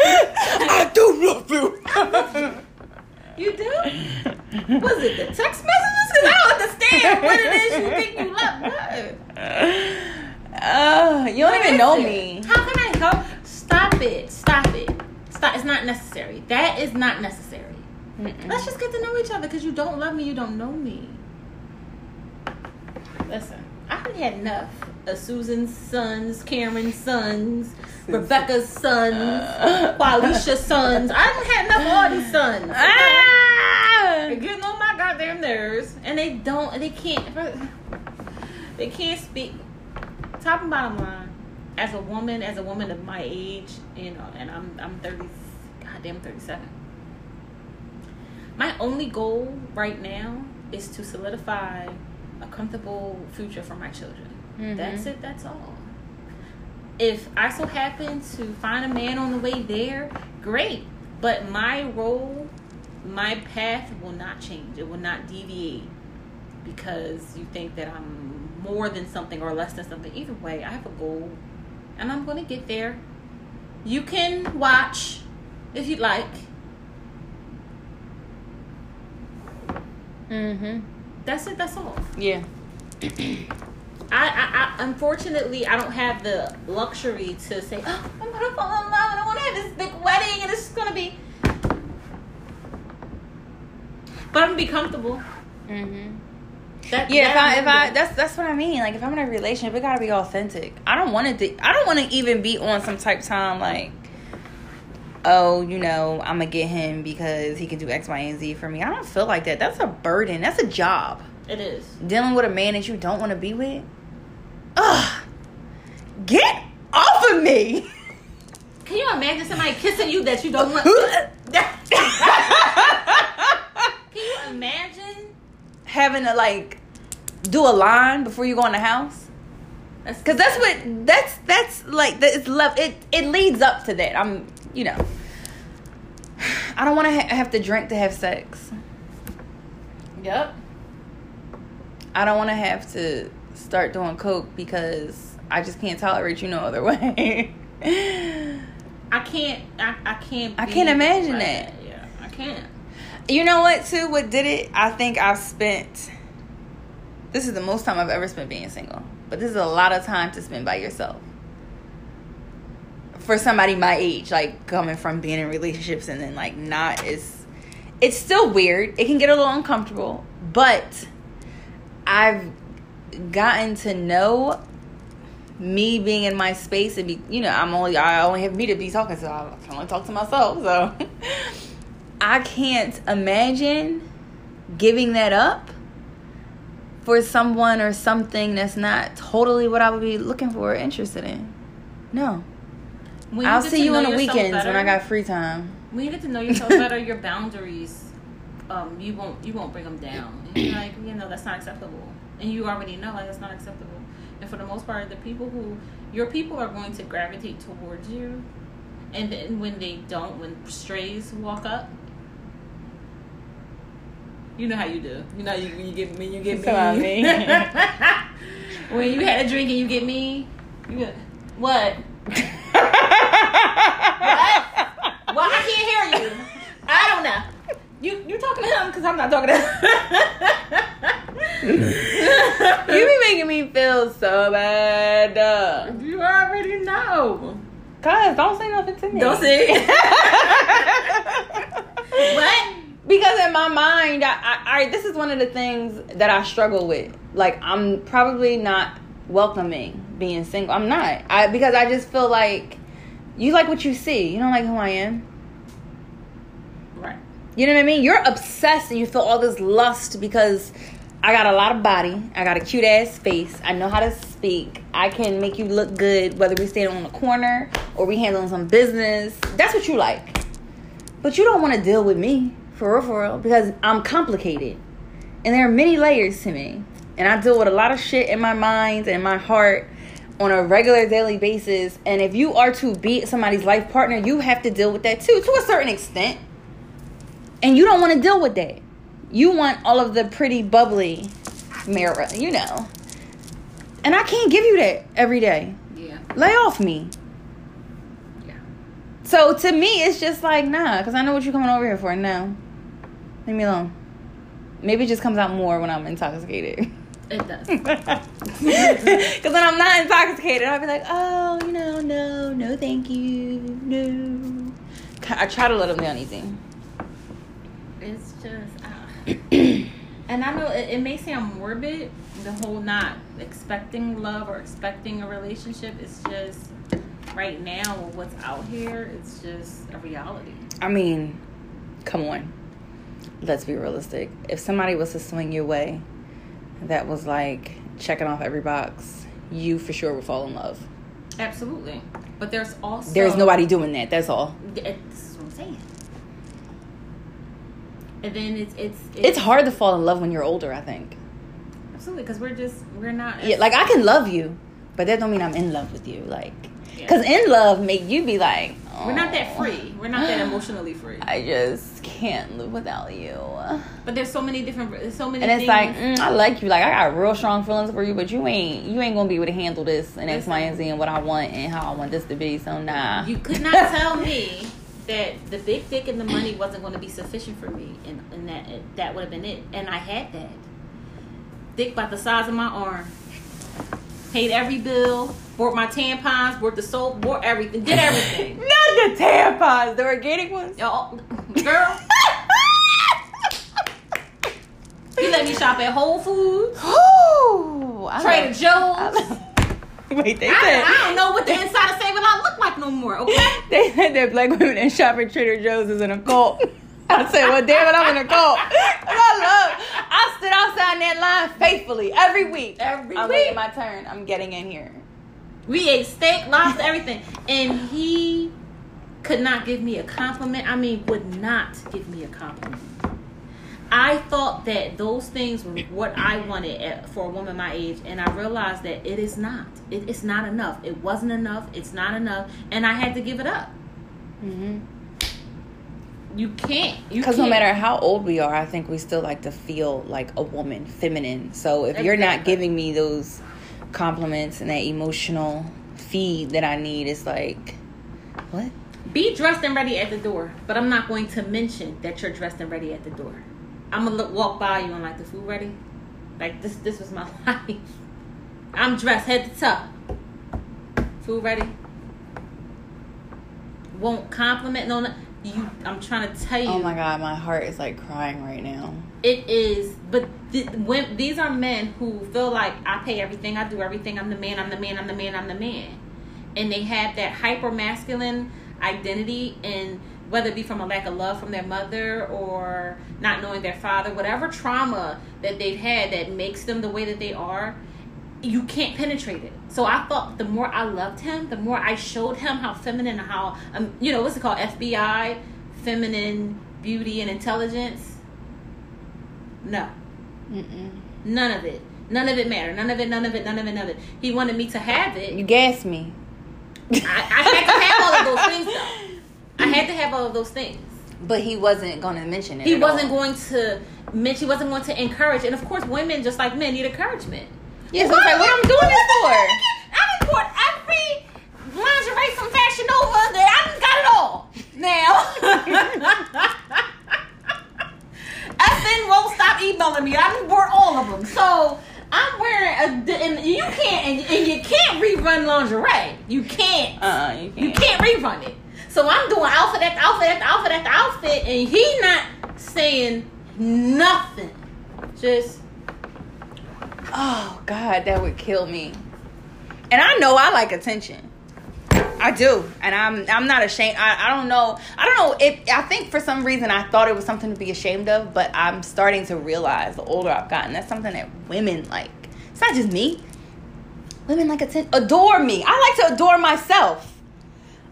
I do love you. You do? Was it the text messages? Because I don't understand what it is you think you love. What? Uh, you don't even know me. How can I help? Stop it. Stop it. Stop. It's not necessary. That is not necessary. Mm-mm. Let's just get to know each other because you don't love me, you don't know me. Listen, I haven't had enough of Susan's sons, Cameron's sons, Rebecca's sons, Qualisha's sons. I haven't had enough of all these sons. Ah! They're getting on my goddamn nerves, and they don't, they can't, they can't speak. Top and bottom line, as a woman, as a woman of my age, you know, and I'm I'm thirty, goddamn thirty seven. My only goal right now is to solidify a comfortable future for my children. Mhm. That's it. That's all. If I so happen to find a man on the way there, great. But my role, my path will not change. It will not deviate because you think that I'm more than something or less than something. Either way, I have a goal and I'm going to get there. You can watch if you'd like. Mm-hmm. That's it. That's all. Yeah. I, I, I, unfortunately, I don't have the luxury to say, oh, I'm gonna fall in love and I want to have this big wedding and it's gonna be. But I'm gonna be comfortable. Mm-hmm. That, Yeah, if that I I'm if I that's that's what I mean. Like if I'm in a relationship, it gotta be authentic. I don't want it to. I don't want to even be on some type time like, oh, you know, I'm gonna get him because he can do X, Y, and Z for me. I don't feel like that. That's a burden. That's a job. it is. Dealing with a man that you don't want to be with. Ugh. Get off of me. Can you imagine somebody kissing you that you don't want? Can you imagine? Having to like do a line before you go in the house. Cause that's what that's that's like it's love it it leads up to that. I'm you know I don't want to ha- have to drink to have sex. Yep. I don't want to have to start doing coke because I just can't tolerate you no other way. I can't. I, I can't. I can't imagine like that. Yeah, I can't. You know what, too? What did it? I think I've spent. This is the most time I've ever spent being single, but this is a lot of time to spend by yourself. For somebody my age, like coming from being in relationships and then like not is, it's still weird. It can get a little uncomfortable, but I've gotten to know me being in my space and be, you know, I'm only I only have me to be talking, so I can only talk to myself. So I can't imagine giving that up for someone or something that's not totally what I would be looking for or interested in. No. I'll see you on the weekends when I got free time. when you get to know yourself better, your boundaries, um, you won't you won't bring them down. And you're like, you know, that's not acceptable, and you already know like that's not acceptable. And for the most part, the people who your people are going to gravitate towards you, and then when they don't, when strays walk up. You know how you do. You know you when you get me. you get I me. mean. when you had a drink and you get me, you get what? Well, I can't hear you. I don't know. You you talking to him because I'm not talking to him. you be making me feel so bad. Uh, you already know. Cuz, don't say nothing to me. Don't say what? Because in my mind, I, I, I this is one of the things that I struggle with. Like I'm probably not welcoming being single. I'm not. I because I just feel like you like what you see. You don't like who I am. Right. You know what I mean? You're obsessed and you feel all this lust because I got a lot of body. I got a cute ass face. I know how to speak. I can make you look good whether we standing on the corner or we handling some business. That's what you like. But you don't want to deal with me for real, for real, because I'm complicated. And there are many layers to me. And I deal with a lot of shit in my mind and my heart on a regular daily basis. And if you are to be somebody's life partner, you have to deal with that too, to a certain extent. And you don't want to deal with that. You want all of the pretty, bubbly mirror, you know. And I can't give you that every day. Yeah. Lay off me. Yeah. So to me, it's just like, nah, because I know what you're coming over here for. No. Leave me alone. Maybe it just comes out more when I'm intoxicated. It does. Because when I'm not intoxicated, I'll be like, oh, you know, no, no, thank you, no. I try to let them down easy. It's just, ah. and I know it, it may sound morbid, the whole not expecting love or expecting a relationship. It's just right now what's out here. It's just a reality. I mean, come on. Let's be realistic. If somebody was to swing your way that was like checking off every box, you for sure would fall in love. Absolutely, but there's also There's nobody doing that. That's all. Is what I'm saying. And then it's it's It's hard to fall in love when you're older, I think. absolutely because we're just we're not Yeah, like I can love you, but that don't mean I'm in love with you. Like, cause in love make you be like, we're not that "Oh, free. We're not that emotionally free. I just can't live without you. But there's so many different, there's so many. And it's things. like, mm, I like you. Like I got real strong feelings for you, but you ain't you ain't gonna be able to handle this and X, Y, and Z and what I want and how I want this to be. So nah. You could not tell me that the big dick and the money wasn't going to be sufficient for me, and, and that that would have been it. And I had that dick about the size of my arm. Paid every bill, bought my tampons, bought the soap, bought everything, did everything. Not the tampons, the organic ones. Yo, girl, you let me shop at Whole Foods, Ooh, I Trader love- Joe's. I- Wait, they I, said I don't know what the inside of Save Lot look like no more. Okay. they said that black women that shop at Trader Joe's is an a cult. I said, well, damn it, I'm in a cult. I love. I stood outside that line faithfully every week. Every I'm week. my turn. I'm getting in here. We ate steak, lobster, everything. And he could not give me a compliment. I mean, would not give me a compliment. I thought that those things were what I wanted at, for a woman my age, and I realized that it is not. It, it's not enough. It wasn't enough. It's not enough, and I had to give it up. Mm-hmm. You can't. Because no matter how old we are, I think we still like to feel like a woman, feminine. So if you're not giving me those compliments and that emotional feed that I need, it's like, what? Be dressed and ready at the door, but I'm not going to mention that you're dressed and ready at the door. I'm gonna look, walk by you and like the food ready. Like this, this was my life. I'm dressed head to toe. Food ready. Won't compliment no. You, I'm trying to tell oh you. Oh my god, my heart is like crying right now. It is, but th- when these are men who feel like I pay everything, I do everything. I'm the man. I'm the man. I'm the man. I'm the man, and they have that hyper masculine identity, and whether it be from a lack of love from their mother or not knowing their father, whatever trauma that they've had that makes them the way that they are, you can't penetrate it. So I thought the more I loved him, the more I showed him how feminine, how um, you know what's it called, FBI, feminine beauty and intelligence. No, Mm-mm. none of it. None of it mattered. None of it. None of it. None of it. None of it. He wanted me to have it. You gassed me. I, I had to have all of those things though. I had to have all of those things. But he wasn't going to mention it. He wasn't all. going to mention. He wasn't going to encourage. And of course, women just like men need encouragement. It's like, what I'm doing this for? I done bought every lingerie from Fashion Nova that I done got it all. Now, FN won't stop emailing me. I done bought all of them. So I'm wearing a, and you can't, and, and you can't rerun lingerie. You can't. Uh, you can't. You can't rerun it. So I'm doing outfit after outfit after outfit after outfit, and he not saying nothing. Just Oh God, that would kill me. And I know I like attention. I do, and I'm I'm not ashamed. I, I don't know. I don't know if I think for some reason I thought it was something to be ashamed of, but I'm starting to realize the older I've gotten that's something that women like. It's not just me. Women like attention, adore me. I like to adore myself.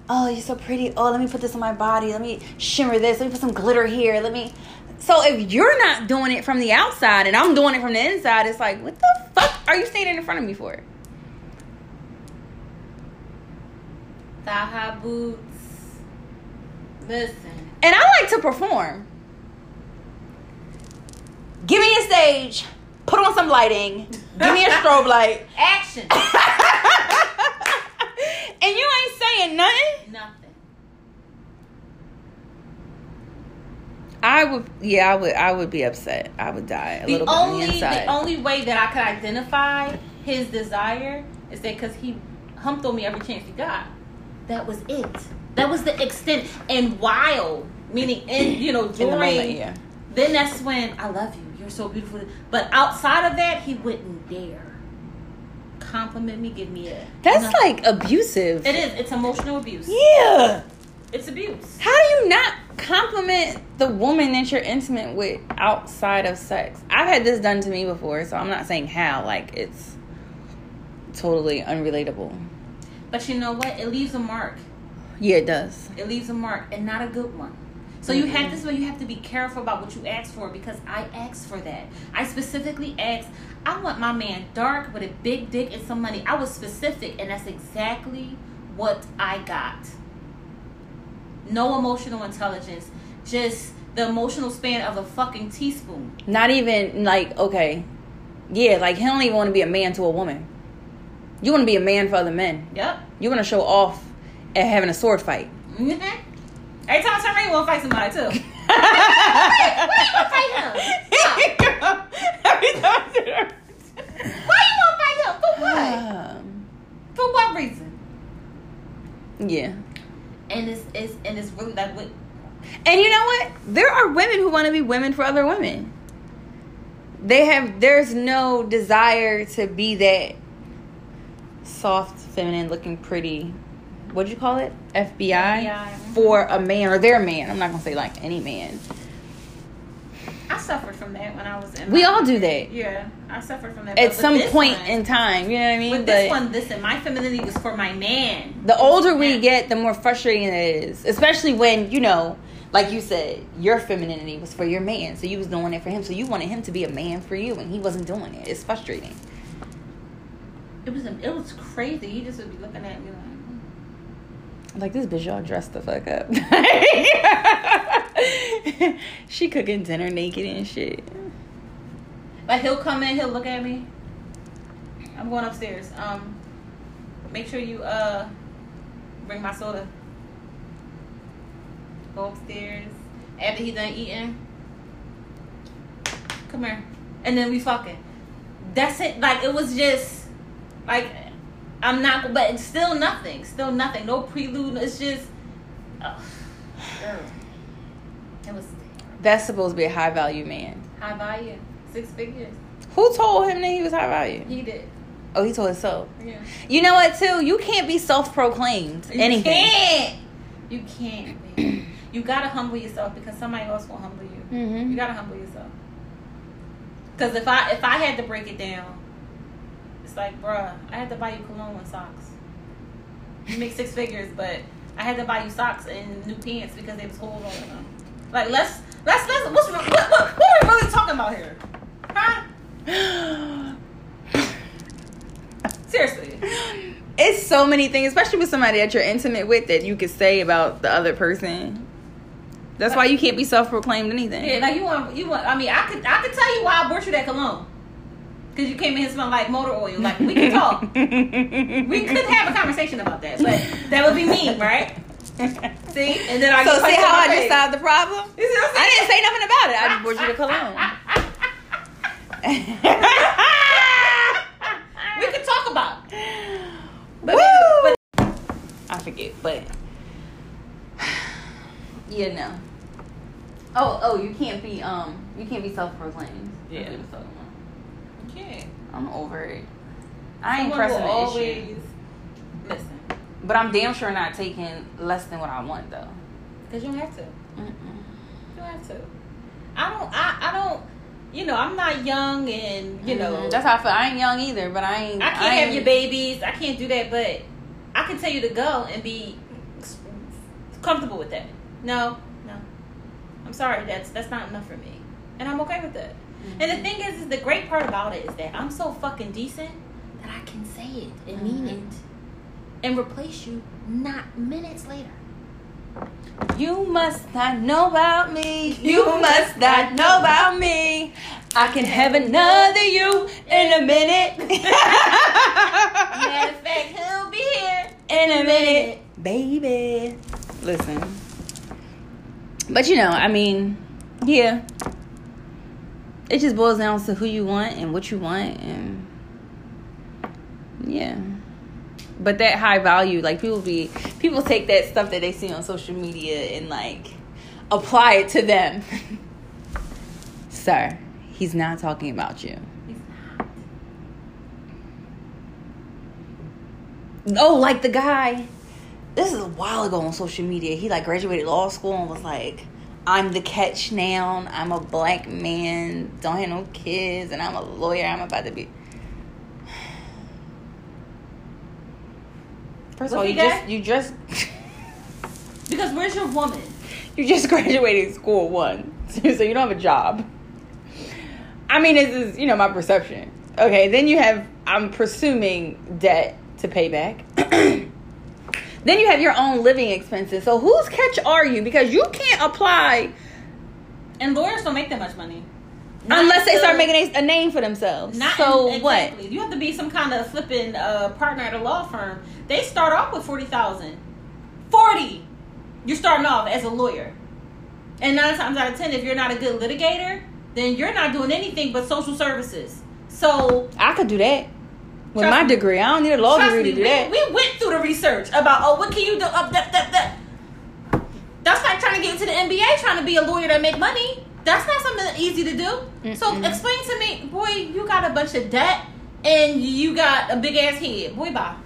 Oh, you're so pretty. Oh, let me put this on my body. Let me shimmer this. Let me put some glitter here. Let me. So if you're not doing it from the outside and I'm doing it from the inside, it's like, what the fuck are you standing in front of me for? thigh high boots. Listen. And I like to perform. Give me a stage, put on some lighting, give me a strobe light, Action. and you ain't saying nothing. Nothing. I would, yeah, I would, I would be upset. I would die a The little bit on only the the, only way that I could identify his desire is that because he humped on me every chance he got. That was it. That was the extent. And while meaning in you know in the during moment, yeah. then that's when I love you. You're so beautiful. But outside of that, he wouldn't dare compliment me, give me a. That's like abusive. It is. It's emotional abuse. Yeah. It's abuse. How do you not compliment the woman that you're intimate with outside of sex? I've had this done to me before, so I'm not saying how. Like it's totally unrelatable. But you know what? It leaves a mark. Yeah, it does. It leaves a mark, and not a good one. So you have this way. You have to be careful about what you ask for because I asked for that. I specifically asked. I want my man dark with a big dick and some money. I was specific, and that's exactly what I got. No emotional intelligence, just the emotional span of a fucking teaspoon. Not even like okay, yeah, like he don't even want to be a man to a woman. You want to be a man for other men. Yep. You want to show off at having a sword fight. hmm Every time I turn around, you want to fight somebody too. Why you want to fight him? Every time I sit around- Why you want to fight him? For what? Um, For what reason? yeah. And it's, it's and it's really like what And you know what? There are women who want to be women for other women. They have there's no desire to be that soft, feminine, looking pretty. What'd you call it? FBI, FBI. Mm-hmm. for a man or their man. I'm not gonna say like any man. I suffered from that when I was in. We all do that Yeah, I suffered from that at But some point one- in time. You know what I mean? With this one, listen, my femininity was for my man. the older we get, the more frustrating it is. Especially when, you know, like you said, your femininity was for your man. So you was doing it for him. So you wanted him to be a man for you and he wasn't doing it. It's frustrating. It was it was crazy. He just would be looking at me like. Like this bitch y'all dressed the fuck up. she cooking dinner naked and shit. Like he'll come in, he'll look at me. I'm going upstairs. Um, make sure you uh bring my soda. Go upstairs after he done eating. Come here, and then we fucking. That's it. Like it was just like I'm not, but it's still nothing. Still nothing. No prelude. It's just. ugh. Girl. It was That's supposed to be a high value man. high value, six figures. Who told him that he was high value? He did. Oh, he told himself. Yeah. You know what, too? You can't be self proclaimed. You Anything. can't. You can't. Baby. you gotta humble yourself because somebody else will humble you. Mhm. You gotta humble yourself. Because if I if I had to break it down, it's like, bruh, I had to buy you cologne and socks. You make six figures, but I had to buy you socks and new pants because they was holes in them. Like let's let's let's what's what what, what are we really talking about here? Huh? Seriously. It's so many things, especially with somebody that you're intimate with, that you could say about the other person. That's why you can't be self proclaimed anything. Yeah, like you want you want. I mean, I could I could tell you why I bought you that cologne. Cause you came in here smelling like motor oil. Like we can talk. we could have a conversation about that, but that would be mean, right? See, and then I so see how I the just solved the problem? You see what I'm I didn't say nothing about it. I just bought you the cologne. we could talk about. But, Woo! but I forget, but yeah, no. Oh, oh, you can't be um, you can't be self proclaimed. Yeah. I'm over it. I ain't Someone pressing will the issue, listen. but I'm damn sure not taking less than what I want though. Cause you don't have to. Mm-mm. You don't have to. I don't. I. I don't. You know, I'm not young, and you know, Mhm. that's how I feel. I ain't young either, but I ain't. I can't ain't, have your babies. I can't do that, but I can tell you to go and be comfortable with that. No, no. I'm sorry. That's that's not enough for me, and I'm okay with that. And the thing is, is the great part about it is that I'm so fucking decent that I can say it and mean Mhm. it, and replace you not minutes later. You must not know about me. You must not know about me. I can have another you in a minute. Matter of fact, he'll be here. in a minute, baby. Listen. But you know, I mean, yeah. It just boils down to who you want and what you want and yeah. But that high value, like people be people take that stuff that they see on social media and like apply it to them. Sir, he's not talking about you. Oh, like the guy. This is a while ago on social media. He like graduated law school and was like, "I'm the catch now. I'm a black man. Don't have no kids, and I'm a lawyer. I'm about to be." First of all, you just you just Because where's your woman? you just graduated school one, so you don't have a job. I mean, this is you know my perception. Okay, then you have I'm presuming debt to pay back. then you have your own living expenses. So whose catch are you? Because you can't apply And lawyers don't make that much money. Not unless they start making a, a name for themselves. Not so in- what? You have to be some kind of flipping uh, partner at a law firm. They start off with forty thousand. Forty. You're starting off as a lawyer, and nine times out of ten, if you're not a good litigator, then you're not doing anything but social services. So I could do that with Trust my me. degree. I don't need a law trust degree me, to do we, that. we went through the research about oh, what can you do? Up that that that. That's like trying to get into the NBA, trying to be a lawyer that make money. That's not something easy to do. So Mm-mm. explain to me, boy, you got a bunch of debt and you got a big ass head. Boy, bye.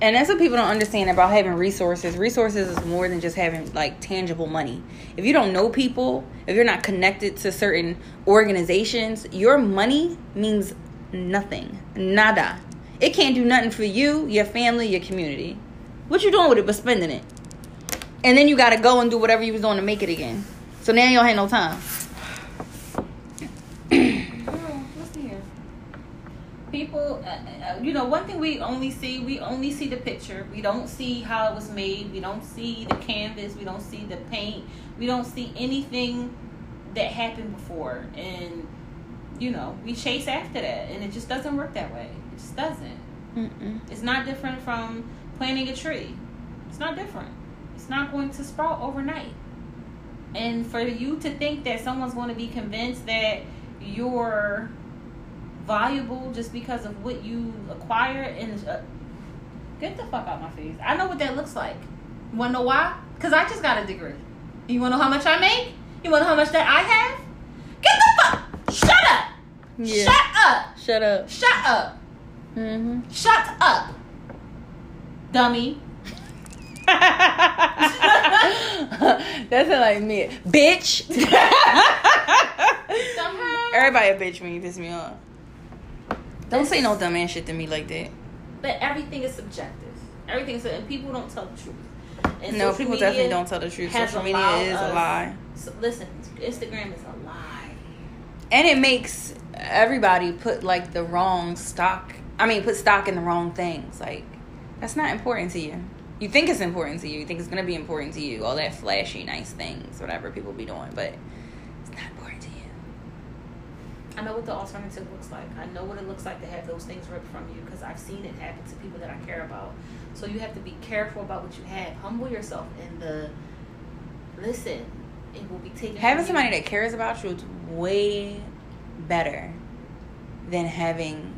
And that's what people don't understand about having resources. Resources is more than just having like tangible money. If you don't know people, if you're not connected to certain organizations, your money means nothing. Nada. It can't do nothing for you, your family, your community. What you doing with it but spending it? And then you gotta go and do whatever you was doing to make it again. So now you don't have no time. People, uh, uh, you know, one thing we only see, we only see the picture. We don't see how it was made. We don't see the canvas. We don't see the paint. We don't see anything that happened before. And, you know, we chase after that. And it just doesn't work that way. It just doesn't. Mm-mm. It's not different from planting a tree. It's not different. It's not going to sprout overnight. And for you to think that someone's going to be convinced that you're valuable just because of what you acquire and uh, get the fuck out of my face. I know what that looks like. You want to know why? Because I just got a degree. You want to know how much I make? You want to know how much that I have? Get the fuck. Shut up. Yeah. Shut up. Shut up. Shut up. Mm-hmm. Shut up. Dummy. That's not like me, bitch. Somehow. Everybody a bitch when you piss me off. Don't say no dumb ass shit to me like that. But everything is subjective. Everything is, and people don't tell the truth. And no, people definitely don't tell the truth. Social media is a lie. So, listen, Instagram is a lie. And it makes everybody put like the wrong stock. I mean, put stock in the wrong things. Like, that's not important to you. You think it's important to you. You think it's going to be important to you. All that flashy, nice things, whatever people be doing. But it's not important to you. I know what the alternative looks like. I know what it looks like to have those things ripped from you because I've seen it happen to people that I care about. So you have to be careful about what you have. Humble yourself in the uh, listen. It will be taken. Having somebody that cares about you is way better than having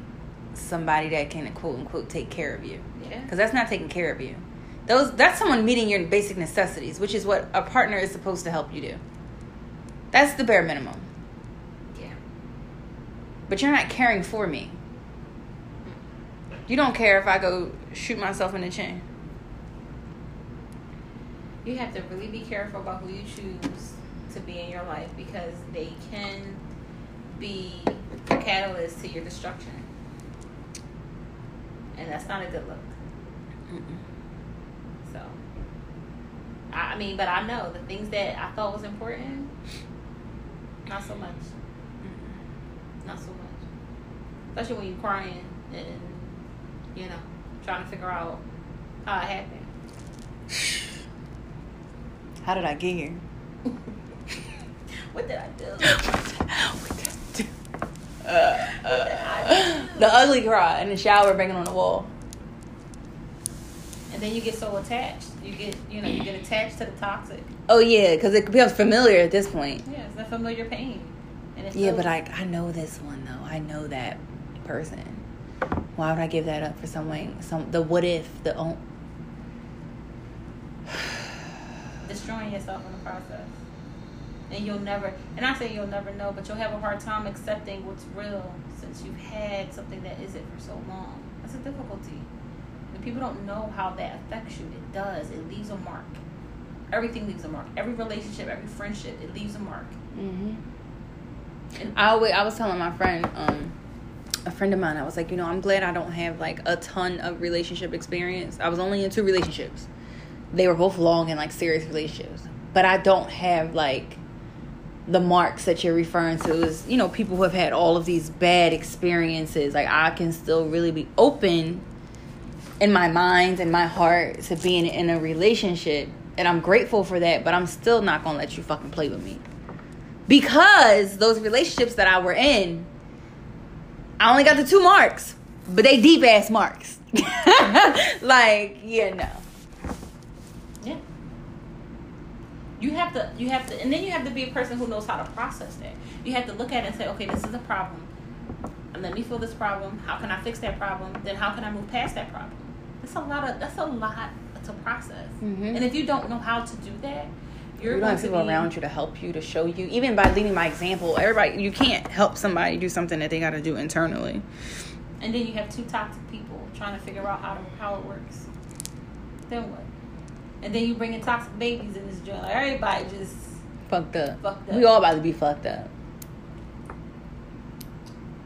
somebody that can quote unquote take care of you. Yeah. Because that's not taking care of you. Those that's someone meeting your basic necessities, which is what a partner is supposed to help you do. That's the bare minimum. Yeah. But you're not caring for me. You don't care if I go shoot myself in the chin. You have to really be careful about who you choose to be in your life because they can be a catalyst to your destruction. And that's not a good look. So, I mean, but I know the things that I thought was important, not so much. Not so much. Especially when you're crying and, you know, trying to figure out how it happened. How did I get here? What did I do? Uh, uh, the ugly cry in the shower, banging on the wall. And then you get so attached. You get, you know, you get attached to the toxic. Oh yeah, because it becomes familiar at this point. Yeah, it's that familiar pain. Yeah, feels- but I I know this one though. I know that person. Why would I give that up for someone? Some the what if the oh, destroying yourself in the process. And you'll never, and I say you'll never know, but you'll have a hard time accepting what's real since you've had something that isn't for so long. That's a difficulty. When people don't know how that affects you, it does. It leaves a mark. Everything leaves a mark. Every relationship, every friendship, it leaves a mark. Mm-hmm. And I always, I was telling my friend, um, a friend of mine, I was like, you know, I'm glad I don't have like a ton of relationship experience. I was only in two relationships. They were both long and like serious relationships, but I don't have like the marks that you're referring to is you know people who have had all of these bad experiences. Like i can still really be open in my mind and my heart to being in a relationship. And i'm grateful for that but i'm still not gonna let you fucking play with me. Because those relationships that i were in i only got the two marks but they deep ass marks. Like yeah no Yeah. You have to, you have to, and then you have to be a person who knows how to process that. You have to look at it and say, okay, this is a problem. And let me feel this problem. How can I fix that problem? Then how can I move past that problem? That's a lot of, that's a lot to process. Mhm. And if you don't know how to do that, you're you don't going have to people be, around you to help you to show you even by leading by example everybody you can't help somebody do something that they got to do internally and then you have two toxic people trying to figure out how to, how it works. Then what? And then you bring in toxic babies in this joint. Like everybody just fucked up. Fucked up. we all about to be fucked up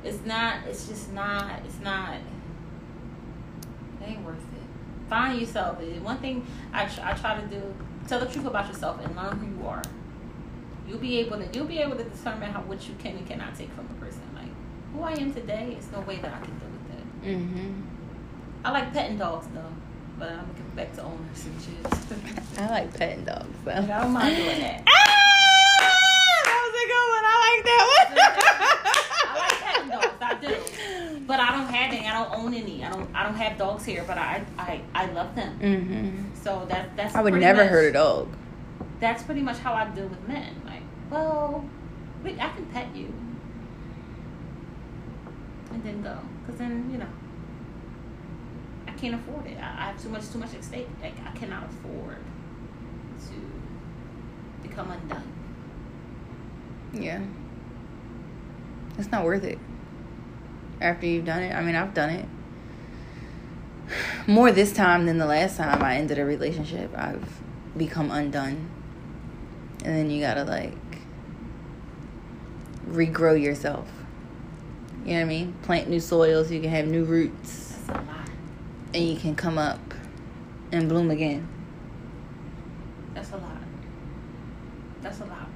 it's not it's just not it's not it ain't worth it find yourself one thing I, tr- I try to do tell the truth about yourself and learn who you are you'll be able to you'll be able to determine how what you can and cannot take from a person like who i am today is no way that i can deal with that Mm-hmm. I like petting dogs though, but I'm gonna get back to owners and shit. I like petting dogs. So. I don't mind doing that. Ah, that was a good one. I like that. I like petting dogs. I do, but I don't have any. I don't own any. I don't. I don't have dogs here, but I I, I love them. mm-hmm. So that that's. I would never much- hurt a dog. That's pretty much how I deal with men. Like, well, we, I can pet you, and then go, cause then you know. I can't afford it. I, I have too much too much at stake. Like I cannot afford to become undone. Yeah. It's not worth it. After you've done it. I mean, I've done it. More this time than the last time I ended a relationship. I've become undone. And then you gotta, like, regrow yourself. You know what I mean? Plant new soil so you can have new roots. That's a lot. And you can come up and bloom again. That's a lot. That's a lot.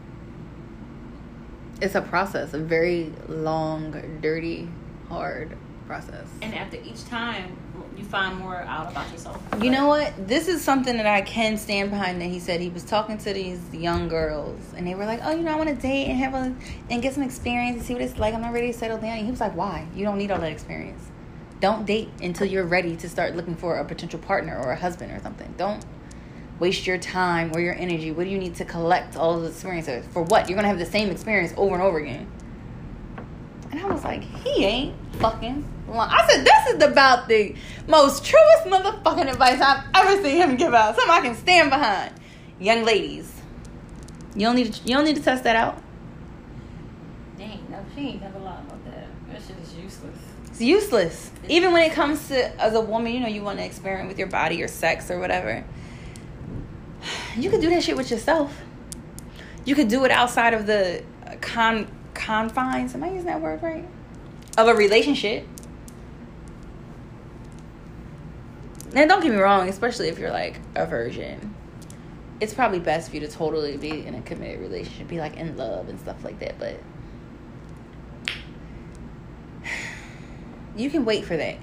It's a process, a very long, dirty, hard process. And after each time, you find more out about yourself. You know what? This is something that I can stand behind. That he said he was talking to these young girls, and they were like, "Oh, you know, I want to date and have a and get some experience and see what it's like. I'm not ready to settle down." And he was like, "Why? You don't need all that experience. Don't date until you're ready to start looking for a potential partner or a husband or something. Don't waste your time or your energy. What do you need to collect all of the experiences for? What you're gonna have the same experience over and over again." And I was like, "He ain't fucking." lying." I said, "This is about the most truest motherfucking advice I've ever seen him give out. Something I can stand behind." Young ladies, you don't need to, you don't need to test that out. Dang, no, she ain't never lied about that. That shit is useless. It's useless. Even when it comes to as a woman, you know, you want to experiment with your body or sex or whatever. You could do that shit with yourself. You could do it outside of the con confines. Am I using that word right? Of a relationship. And don't get me wrong, especially if you're like a virgin. It's probably best for you to totally be in a committed relationship, be like in love and stuff like that, but you can wait for that.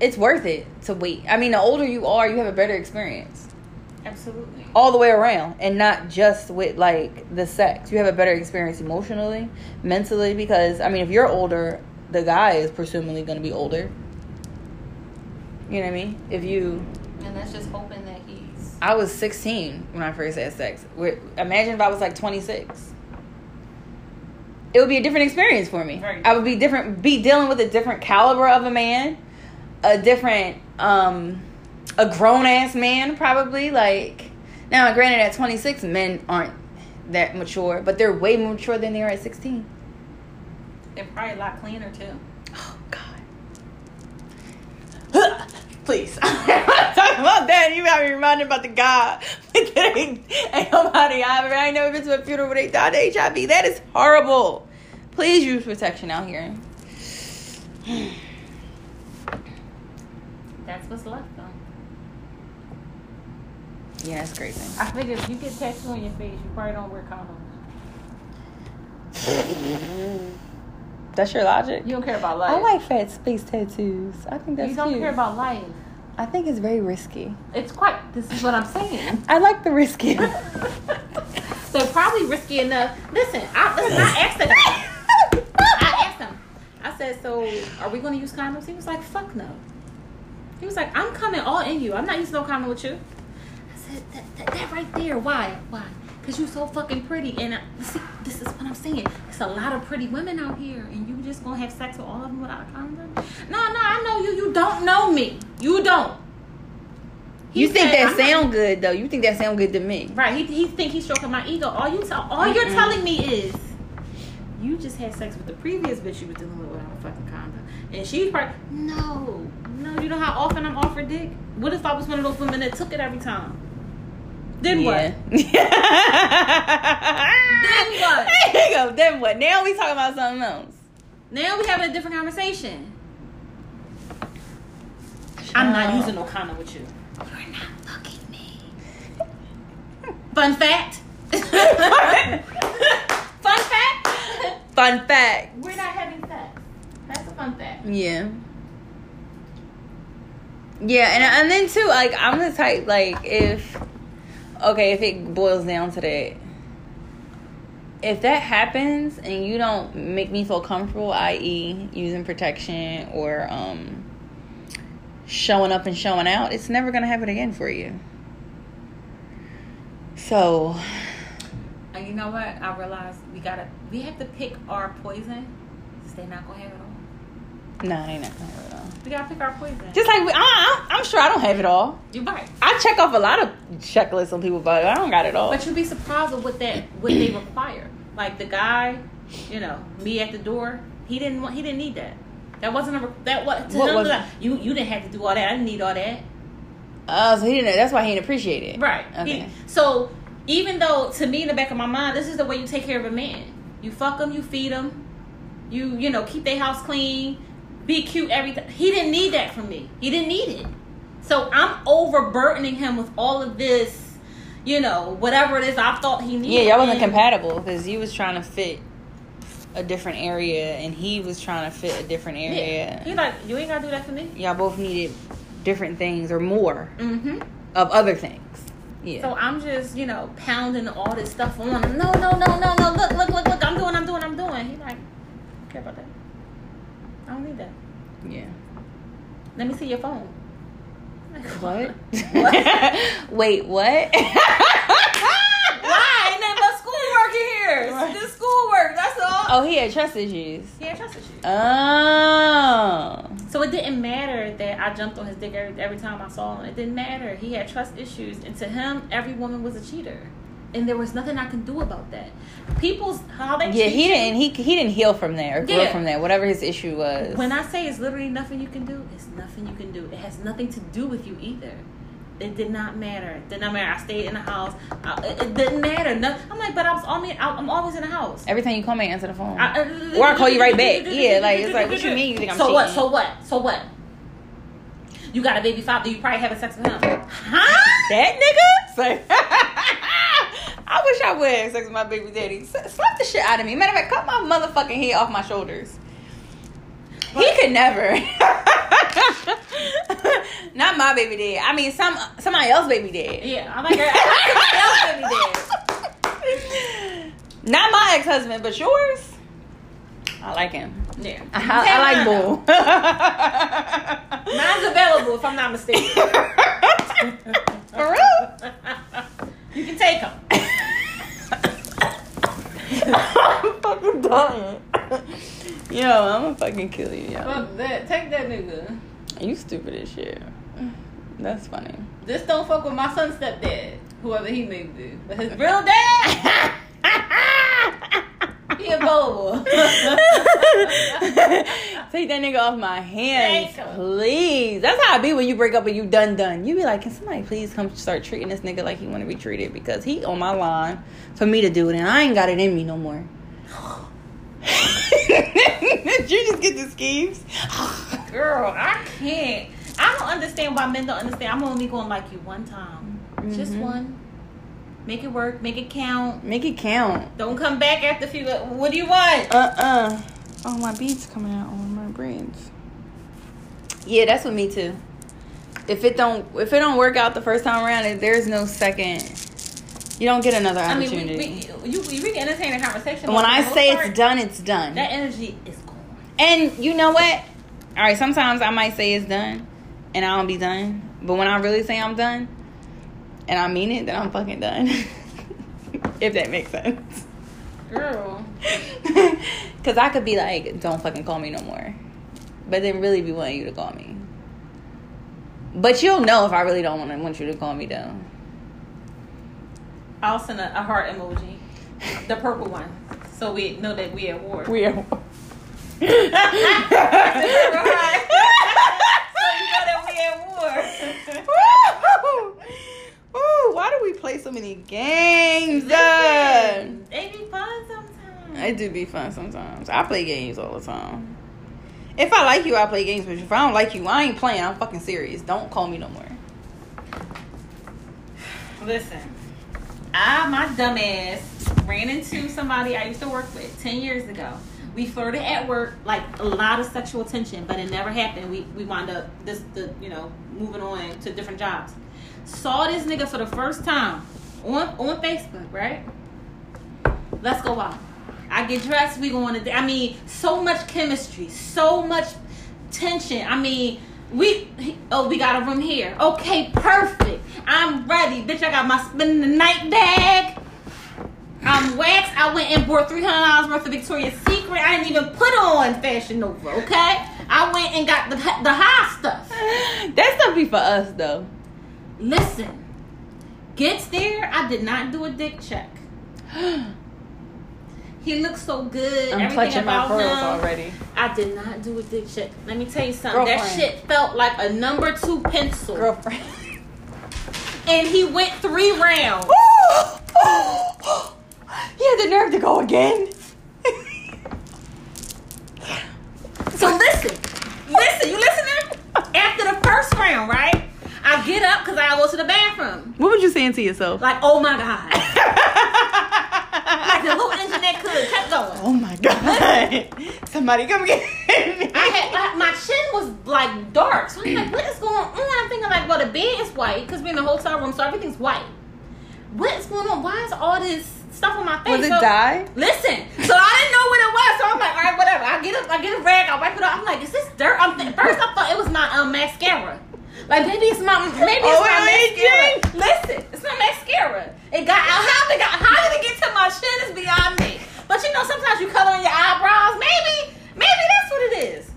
It's worth it to wait. I mean, the older you are, you have a better experience Absolutely. all the way around and not just with like the sex. You have a better experience emotionally, mentally because I mean, if you're older, the guy is presumably going to be older. You know what I mean? If you And that's just hoping that he's. I was 16 when I first had sex. Imagine if I was like 26. It would be a different experience for me. Right. I would be different, be dealing with a different caliber of a man, a different, um, a grown ass man probably. Like now, granted, at 26, men aren't that mature, but they're way more mature than they are at 16. They're probably a lot cleaner too. Oh God. Please. Talking about that, you got me reminded about the guy. ain't, ain't nobody I ever I ain't never been to a funeral where they died of HIV. That is horrible. Please use protection out here. That's what's left though. Yeah, that's crazy. I figure if you get tattoo on your face, you probably don't wear condoms. That's your logic. You don't care about life. I like fat space tattoos. I think that's cute. you don't cute. care about life. I think it's very risky. It's quite. This is what I'm saying. I like the risky. so probably risky enough. Listen, I, listen, I asked guy. I asked him. I said, "So are we going to use condoms?" He was like, "Fuck no." He was like, "I'm coming all in you. I'm not using no condom with you." I said, "That, that, that right there. Why? Why? Because you're so fucking pretty. And uh, see, this is what I'm saying. It's a lot of pretty women out here, and you just gonna have sex with all of them without a condom? No, no. I know you. You don't know me. You don't." He you think said, that "I'm not- sound good though? You think that sound good to me? Right. He, he think he's stroking my ego. All you tell, all you're telling me is you just had sex with the previous bitch you was dealing with without a fucking condom, and she's probably no, no. You know how often I'm offered dick? What if I was one of those women that took it every time? Then yeah. what? then what? There you go. Then what? Now we talking about something else. Now we having a different conversation. I'm not using no condom with you. You're not fucking me. Fun fact. Fun fact. Fun fact. We're not having sex. That's a fun fact. Yeah. Yeah, and and then too, like I'm the type like if okay, if it boils down to that, if that happens and you don't make me feel comfortable, i.e., using protection or um showing up and showing out, it's never gonna happen again for you. So, And you know what? I realized we gotta we have to pick our poison. 'cause They're not gonna have it all. No, they not gonna have it all. We gotta pick our poison. Just like I, I, I'm sure I don't have it all. you right. I check off a lot of checklists on people, but I don't got it all. But you'd be surprised with what that what they require. Like the guy, you know, me at the door. He didn't want. He didn't need that. That wasn't a. That what to What was like, you you didn't have to do all that. I didn't need all that. Oh, so he didn't. That's why he didn't appreciate it. Right. Okay. He- so even though to me in the back of my mind, this is the way you take care of a man. You fuck them, you feed them, you you know keep their house clean, be cute, every time. He didn't need that from me. He didn't need it. So I'm overburdening him with all of this. You know, whatever it is I thought he needed. Yeah, y'all wasn't compatible because you was trying to fit a different area, and he was trying to fit a different Yeah. area. He like, you ain't gotta do that for me. Y'all both needed different things or more Mm-hmm. of other things. Yeah. So I'm just, you know, pounding all this stuff on him. No, no, no, no, no. Look, look, look, look. I'm doing, I'm doing, I'm doing. He like, care about that. I don't need that. yeah. Let me see your phone. Like, What? what? Wait, what? Why? Ain't nothing but schoolwork in here. It's just schoolwork. That's all. oh, he had trust issues. Yeah, trust issues. Oh. So it didn't matter that I jumped on his dick every, every time I saw him. It didn't matter. He had trust issues, and to him, every woman was a cheater, and there was nothing I can do about that. People's how they Yeah, he didn't. He he didn't heal from there or grow Yeah. from there. Whatever his issue was. When I say it's literally nothing you can do, it's nothing you can do. It has nothing to do with you either. It did not matter. It did not matter. I stayed in the house. I, it, it didn't matter. No, I'm like, but I was always, I'm always in the house. Every time you call me, answer the phone. I, uh, Or I call you right back. Yeah, like, it's like, what you mean you think I'm so what? So what? So what? You got a baby father. You probably having sex with him, huh? that nigga? Say, I wish I would have sex with my baby daddy. S- Slap the shit out of me. Matter of fact, cut my motherfucking head off my shoulders. He could never. Not my baby dad. I mean, some somebody else baby dad. Yeah, I'm like, somebody else baby dad. Not my ex husband, but yours. I like him. Yeah, I, I like Bull. Mine's available if I'm not mistaken. For real? you can take him. I'm fucking dying. Yo, I'm gonna fucking kill you, yo. Fuck that. Take that nigga. You stupid as shit. That's funny. Just don't fuck with my son's stepdad, whoever he may be. But his real dad, he available. Take that nigga off my hands, please. That's how I be when you break up and you done done. You be like, can somebody please come start treating this nigga like he want to be treated because he on my line for me to do it and I ain't got it in me no more. Did you just get the schemes? Girl, I can't. I don't understand why men don't understand. I'm only going like you one time. Just Mhm. one. Make it work. Make it count. Make it count. Don't come back after a few. What do you want? Uh uh Oh, my beads coming out on my braids. Yeah, that's with me too. If it don't, if it don't work out the first time around, there's no second. You don't get another I mean, opportunity. we, we, you, we can entertain a conversation. when I say most it's done, it's done. that energy is gone. And you know what? All right, sometimes I might say it's done, and I don't be done. But when I really say I'm done, and I mean it, then I'm fucking done. if that makes sense. Girl. Cause I could be like, don't fucking call me no more. But then really be wanting you to call me. But you'll know if I really don't want to want you to call me though. I'll send a, a heart emoji, the purple one, so we know that we at war. We are. Ooh, why do we play so many games? They be fun sometimes. It do be fun sometimes. I play games all the time. If I like you, I play games with you. If I don't like you, I ain't playing. I'm fucking serious. Don't call me no more. Listen, I my dumb ass ran into somebody I used to work with ten years ago. We flirted at work, like a lot of sexual tension, but it never happened. We we wound up this the you know moving on to different jobs. Saw this nigga for the first time on on Facebook, right? Let's go out. I get dressed. We going to. I mean, so much chemistry, so much tension. I mean, we. Oh, we got a room here. Okay, perfect. I'm ready, bitch. I got my spend the night bag. I'm waxed. I went and bought three hundred dollars worth of Victoria's Secret. I didn't even put on Fashion Nova. Okay, I went and got the the high stuff. That stuff be for us though. Listen, gets there. I did not do a dick check. He looks so good. I'm Everything clutching my pearls him. already. I did not do a dick check. Let me tell you something. That shit felt like a number two pencil. Girlfriend. And he went three rounds. he had the nerve to go again. So listen, listen, you listening? After the first round, right? I get up because I go to the bathroom. what would you saying to yourself? Like, oh my god, like the little engine that could kept going. oh my god. Somebody come get me. I had I, my chin was like dark, so I'm like, what is going on? I'm thinking like, well, the bed is white because we're in the hotel room, so everything's white. What is going on? Why is all this stuff on my face? Was it So- dye? Listen, so I didn't know what it was, so I'm like, all right, whatever. I get a, I get a rag, I wipe it off. I'm like, is this dirt? I'm th- first I thought it was my um, mascara. Like maybe it's my maybe it's Oh, my mascara. Listen, it's my mascara. It got how it got how did it get to my chin is beyond me. But you know, sometimes you color on your eyebrows. Maybe maybe that's what it is.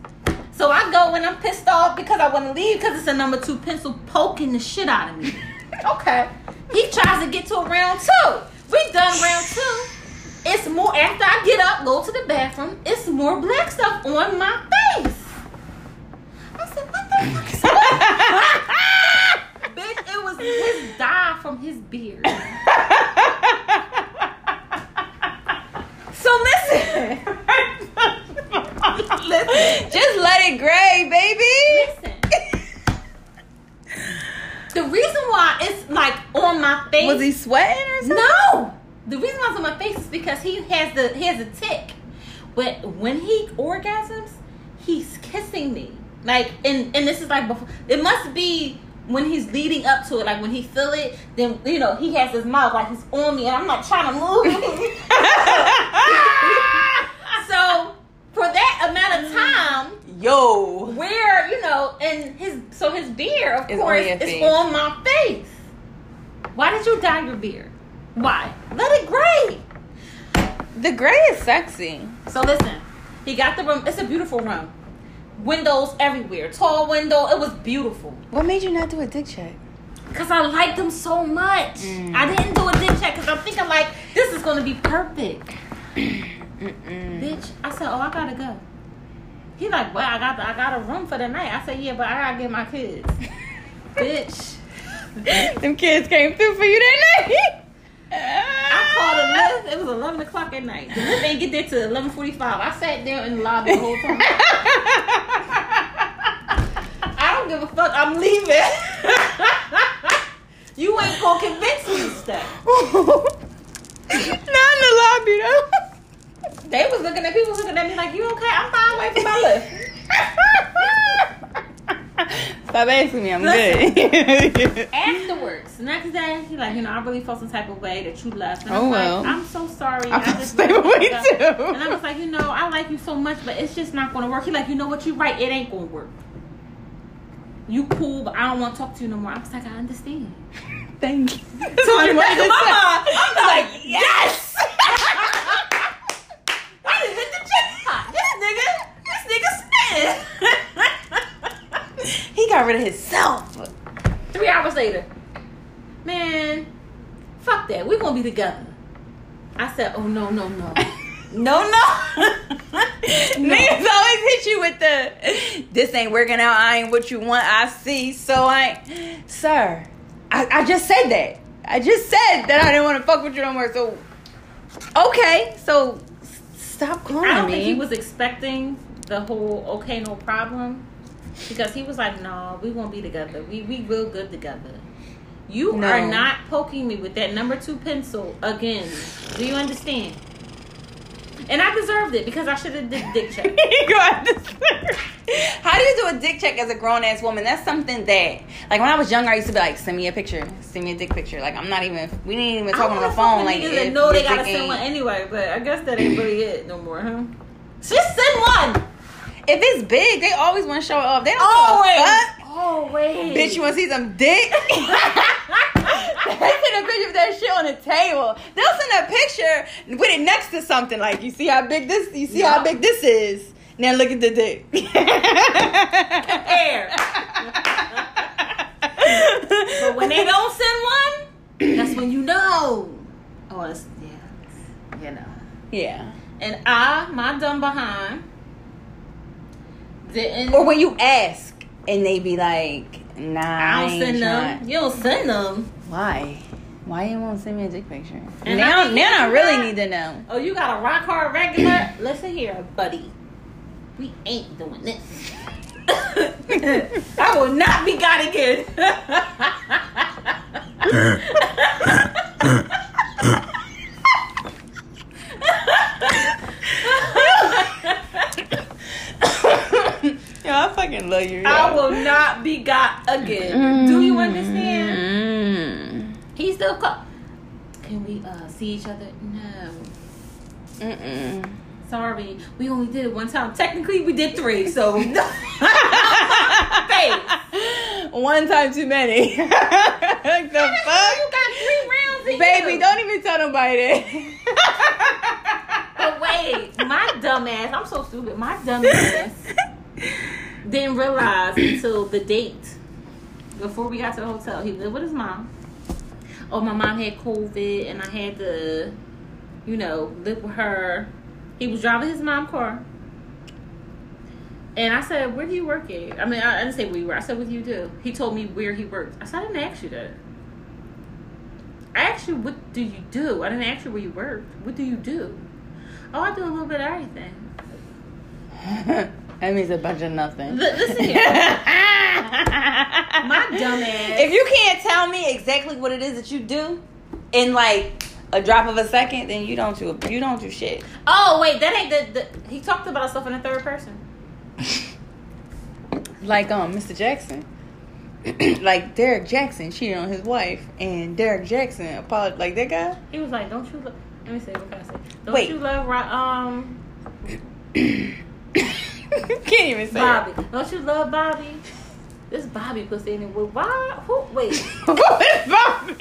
So I go and I'm pissed off because I want to leave because it's a number two pencil poking the shit out of me. okay. He tries to get to a round two. We done round two. It's more after I get up, go to the bathroom. It's more black stuff on my face. Said, what the fuck is Bitch, it was his dye from his beard. So listen. listen. Just let it gray, baby. Listen. The reason why it's like on my face. Was he sweating or something? No. The reason why it's on my face is because he has the he has a tick. But when he orgasms, he's kissing me. Like and and this is like before it must be when he's leading up to it, like when he feel it, then you know, he has his mouth like he's on me and I'm not trying to move. so for that amount of time, Yo. where you know, and his so his beard, of on course, is face. on my face. Why did you dye your beard? Why? Let it gray. The gray is sexy. So listen, he got the room. It's a beautiful room. Windows everywhere, tall window. It was beautiful. What made you not do a dick check? Cause I liked them so much. Mm. I didn't do a dick check because I'm thinking like this is gonna be perfect. Bitch, I said, oh, I gotta go. He like, well, I got the, I got a room for the night. I said, yeah, but I gotta get my kids. Bitch. Them kids came through for you that night. I called. It was eleven o'clock at night. The lift ain't get there till eleven forty five. I sat there in the lobby the whole time. I don't give a fuck. I'm leaving. you ain't gonna convince me stay. Not in the lobby though. They was looking at people looking at me like, you okay? I'm fine. Wait for my lift. Stop asking me. I'm Listen. good. Afterwards, the next day, he like, you know, I really felt some type of way that you left. And oh, I'm Oh, like, well. I'm so sorry. I felt just the same really way, too. And I was like, you know, I like you so much, but it's just not gonna work. He like, you know what? You're right. It ain't gonna work. You cool, but I don't want to talk to you no more. I was like, I understand. Thank you. So you wanted to say. I'm like, yes. I hit the jackpot. This nigga, this nigga spin. He got rid of himself. Three hours later, man, fuck that. We're gonna be together. I said, oh no, no, no. No, no. no. Niggas always hit you with the this ain't working out. I ain't what you want. I see. So I, sir, I, I just said that. I just said that I didn't want to fuck with you no more. So okay, so stop calling I don't me. think he was expecting the whole okay, no problem. Because he was like, no, we won't be together. We we real good together. You No. are not poking me with that number two pencil again. Do you understand? And I deserved it because I should have did dick check. Go out this- How do you do a dick check as a grown ass woman? That's something that, like, when I was younger, I used to be like, send me a picture, send me a dick picture. Like, I'm not even, we didn't even talk on the phone. Like, if know they gotta send one anyway, but I guess that ain't really it no more, huh? Just send one. If it's big, they always want to show it off. They don't Always. give a fuck. Always. Bitch, you want to see some dick? they send a picture of that shit on the table. They'll send a picture with it next to something. Like, you see how big this, you see how big this is. Now look at the dick. Compare. But when they don't send one, that's when you know. Oh, it's yeah, you know. yeah. And I, my dumb behind, didn't. Or when you ask and they be like, nah, I don't ain't send them. trying. You don't send them. Why? Why you won't send me a dick picture? And now, I think now I really got- need to know. Oh, you got a rock hard regular? Listen here, buddy. We ain't doing this. I will not be got again. Yo, I fucking love you. I will not be got again. Do you understand? Mm. He still call. Can we uh see each other? No. Mm-mm. Sorry, we only did it one time. Technically, we did three, so. Babe, One time too many. like the you fuck? got three rounds in Baby, you. don't even tell nobody that. But wait, my dumb ass, I'm so stupid. My dumb ass didn't realize until the date before we got to the hotel. He lived with his mom. Oh, my mom had COVID and I had to, you know, live with her. He was driving his mom's car. And I said, Where do you work at? I mean, I, didn't say where you work. I said, What do you do? He told me where he worked. I said, I didn't ask you that. I asked you, What do you do? I didn't ask you where you worked. What do you do? Oh, I do a little bit of everything. that means a bunch of nothing. L- listen here. My dumb ass. If you can't tell me exactly what it is that you do in like a drop of a second, then you don't do you don't do shit. Oh wait, that ain't the, the. He talked about himself in the third person. Like um, Mr. Jackson. like Derek Jackson cheated on his wife, and Derek Jackson apologized. Like that guy. He was like, "Don't you? Lo- Let me say what can I say? Don't Wait. you love um Can't even say Bobby? Don't you love Bobby? This Bobby pussy in it. Why? Who? Wait, it. What is Bobby?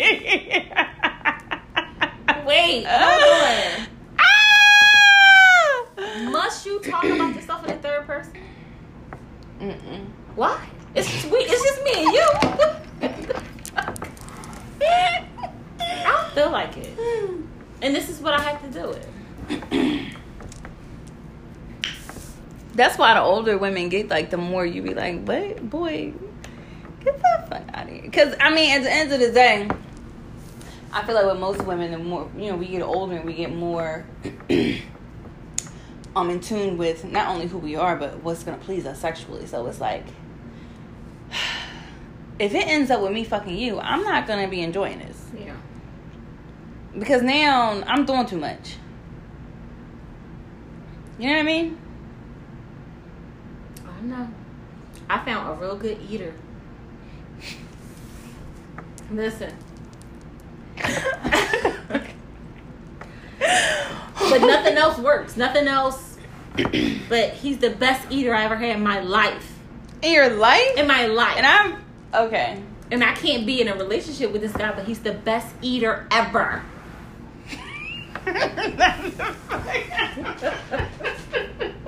wait, hold on. Ah! Must you talk about yourself in the third person? Mm-mm. Why? It's sweet. It's just me and you. I don't feel like it, and this is what I have to do it. That's why the older women get like the more you be like, what boy, get the fuck out of here. Because I mean, at the end of the day, I feel like with most women, the more you know, we get older and we get more um in tune with not only who we are, but what's gonna please us sexually. So it's like, if it ends up with me fucking you, I'm not gonna be enjoying this Yeah. because now I'm doing too much. You know what I mean? I know. I found a real good eater. Listen. but nothing else works. Nothing else. But he's the best eater I ever had in my life. In your life? In my life. And I'm okay. and I can't be in a relationship with this guy, but he's the best eater ever.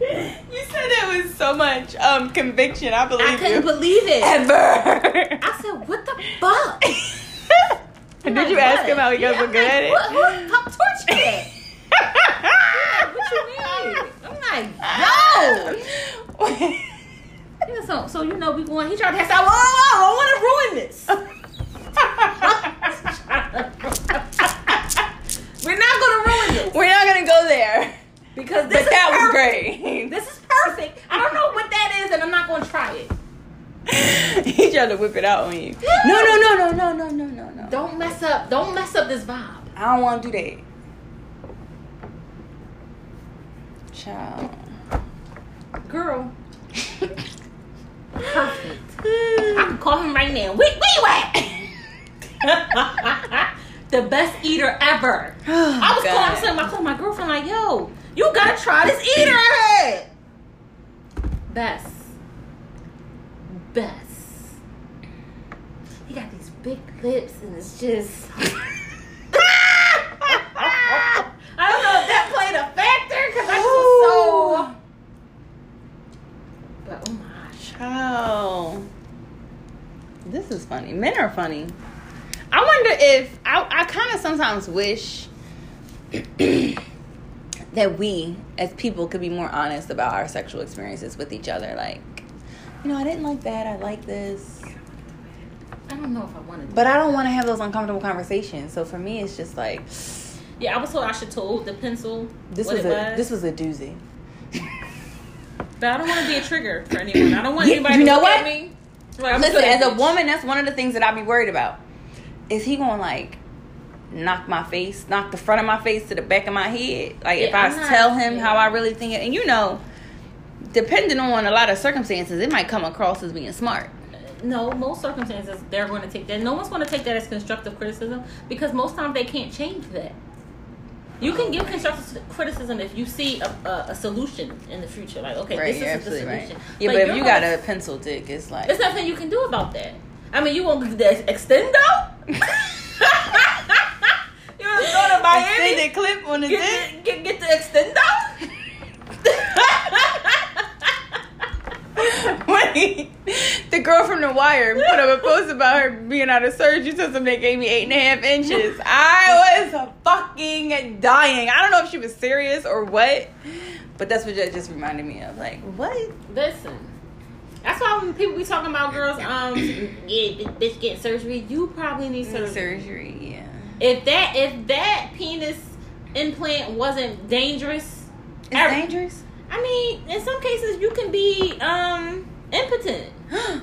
you said it with so much um conviction. I believe you. I couldn't you. believe it. Ever. I said, "What the fuck?" Did like, you ask "What?" him how he got Yeah, I'm good like, at it? What, what top torch that? What you mean? I'm like, yo. Yeah, so, so you know, we going. He tried to say, "Whoa, whoa, whoa, I want to ruin this." We're not gonna ruin this We're not gonna go there. because But this is that was perfect. great. This is perfect. I don't know what that is, and I'm not gonna try it. he tried to whip it out on you. No, no, no, no, no, no, no, no, no. Don't mess up. Don't mess up this vibe. I don't want to do that. Child. Girl. Perfect. I can call him right now. Wait, wait, what? the best eater ever. Oh, I was God. calling him. I told my girlfriend like, "Yo, you gotta try this eater I. Best, best. Big lips, and it's just. I don't know if that played a factor because I was so. But oh my. Child. This is funny. Men are funny. I wonder if I, I kind of sometimes wish that we as people could be more honest about our sexual experiences with each other. Like, you know, I didn't like that. I like this. I don't know if I want to. But I don't want to have those uncomfortable conversations. So for me, it's just like Yeah, I was told I should told the pencil. this what was it a was. this was a doozy. But I don't want to be a trigger for anyone. I don't want You- anybody you to know look what? me. Like, I'm Listen, as a bitch. woman, that's one of the things that I be worried about. Is he gonna like knock my face, knock the front of my face to the back of my head? Like if Yeah, I I'm not- tell him how. I really think it, and you know, depending on a lot of circumstances, it might come across as being smart. No, most circumstances they're going to take that. No one's going to take that as constructive criticism because most times they can't change that. You can give constructive criticism if you see a, a, a solution in the future. Like, okay, right, this is the solution. right. Yeah, but, you're if you got a pencil dick, it's like there's nothing you can do about that. I mean, you do the extendo? you want to go to Miami? extended clip on the Get, dick. the, get, get the extendo? Wait, the girl from The Wire put up a post about her being out of surgery. Them they gave me eight and a half inches. I was fucking dying. I don't know if she was serious or what, but that's what that just reminded me of. Like, what? Listen. That's why when people be talking about girls, um, yeah, bitch getting surgery, you probably need surgery. Surgery, yeah. If that if that penis implant wasn't dangerous, It's Every- dangerous. I mean, in some cases you can be um impotent.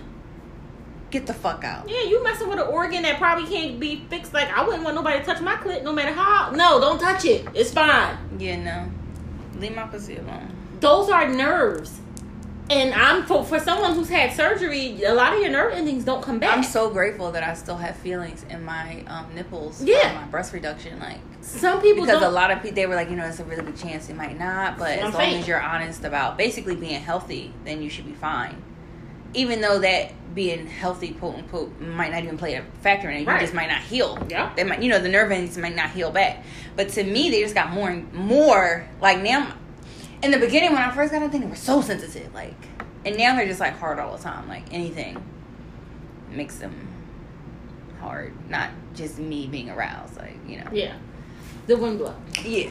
Get the fuck out. Yeah, you messing with an organ that probably can't be fixed. Like I wouldn't want nobody to touch my clit, no matter how. No, don't touch it. It's fine. Yeah, no. Leave my pussy alone. Those are nerves. And I'm for for someone who's had surgery, a lot of your nerve endings don't come back. I'm so grateful that I still have feelings in my um, nipples. Yeah. My breast reduction, like Some people because don't. a lot of people they were like, you know, it's a really good chance it might not, but as I'm long saying. as you're honest about basically being healthy, then you should be fine. Even though that being healthy, quote unquote, might not even play a factor in it, you Right. just might not heal. Yeah. they might, you know, the nerve endings might not heal back. But to me, they just got more and more like now. In the beginning, when I first got, think they were so sensitive, like, and now they're just like hard all the time. Like anything makes them hard, not just me being aroused. Like you know, yeah, the wind blow. yeah,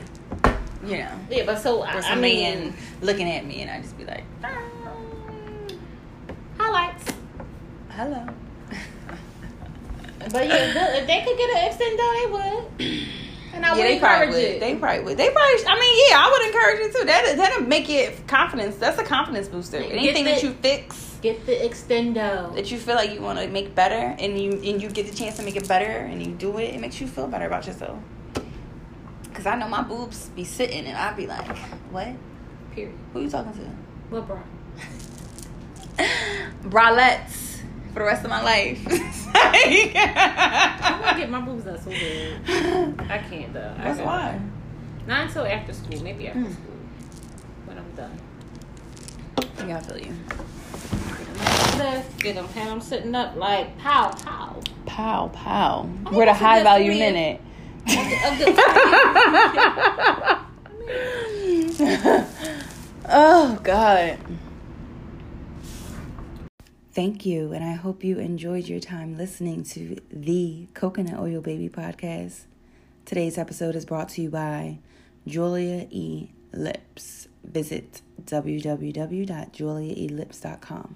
you know, Yeah, but so I, I mean, man looking at me and I just be like, "Ah, highlights. hello. But yeah, if they could get an extendo, they would. And I yeah, would they probably encourage would. it. They probably would. They probably. I mean, yeah, I would encourage it too. That that'll make it confidence. That's a confidence booster. Anything that you fix, Get the extendo. that you feel like you want to make better, and you and you get the chance to make it better, and you do it, it makes you feel better about yourself. Cause I know my boobs be sitting, and I'd be like, "What? Period. Who you talking to?" What bralettes for the rest of my life. I'm gonna get my boobs done so bad. I can't though. That's gotta- why. Not until after school. Maybe after Hmm. school. When I'm done. Yeah, I feel you. Let's get them. And I'm sitting up like pow pow. Pow pow. We're the high value minute. Oh God. Thank you, and I hope you enjoyed your time listening to the Coconut Oil Baby podcast. Today's episode is brought to you by Julia E. Lips. Visit www.juliaelips.com.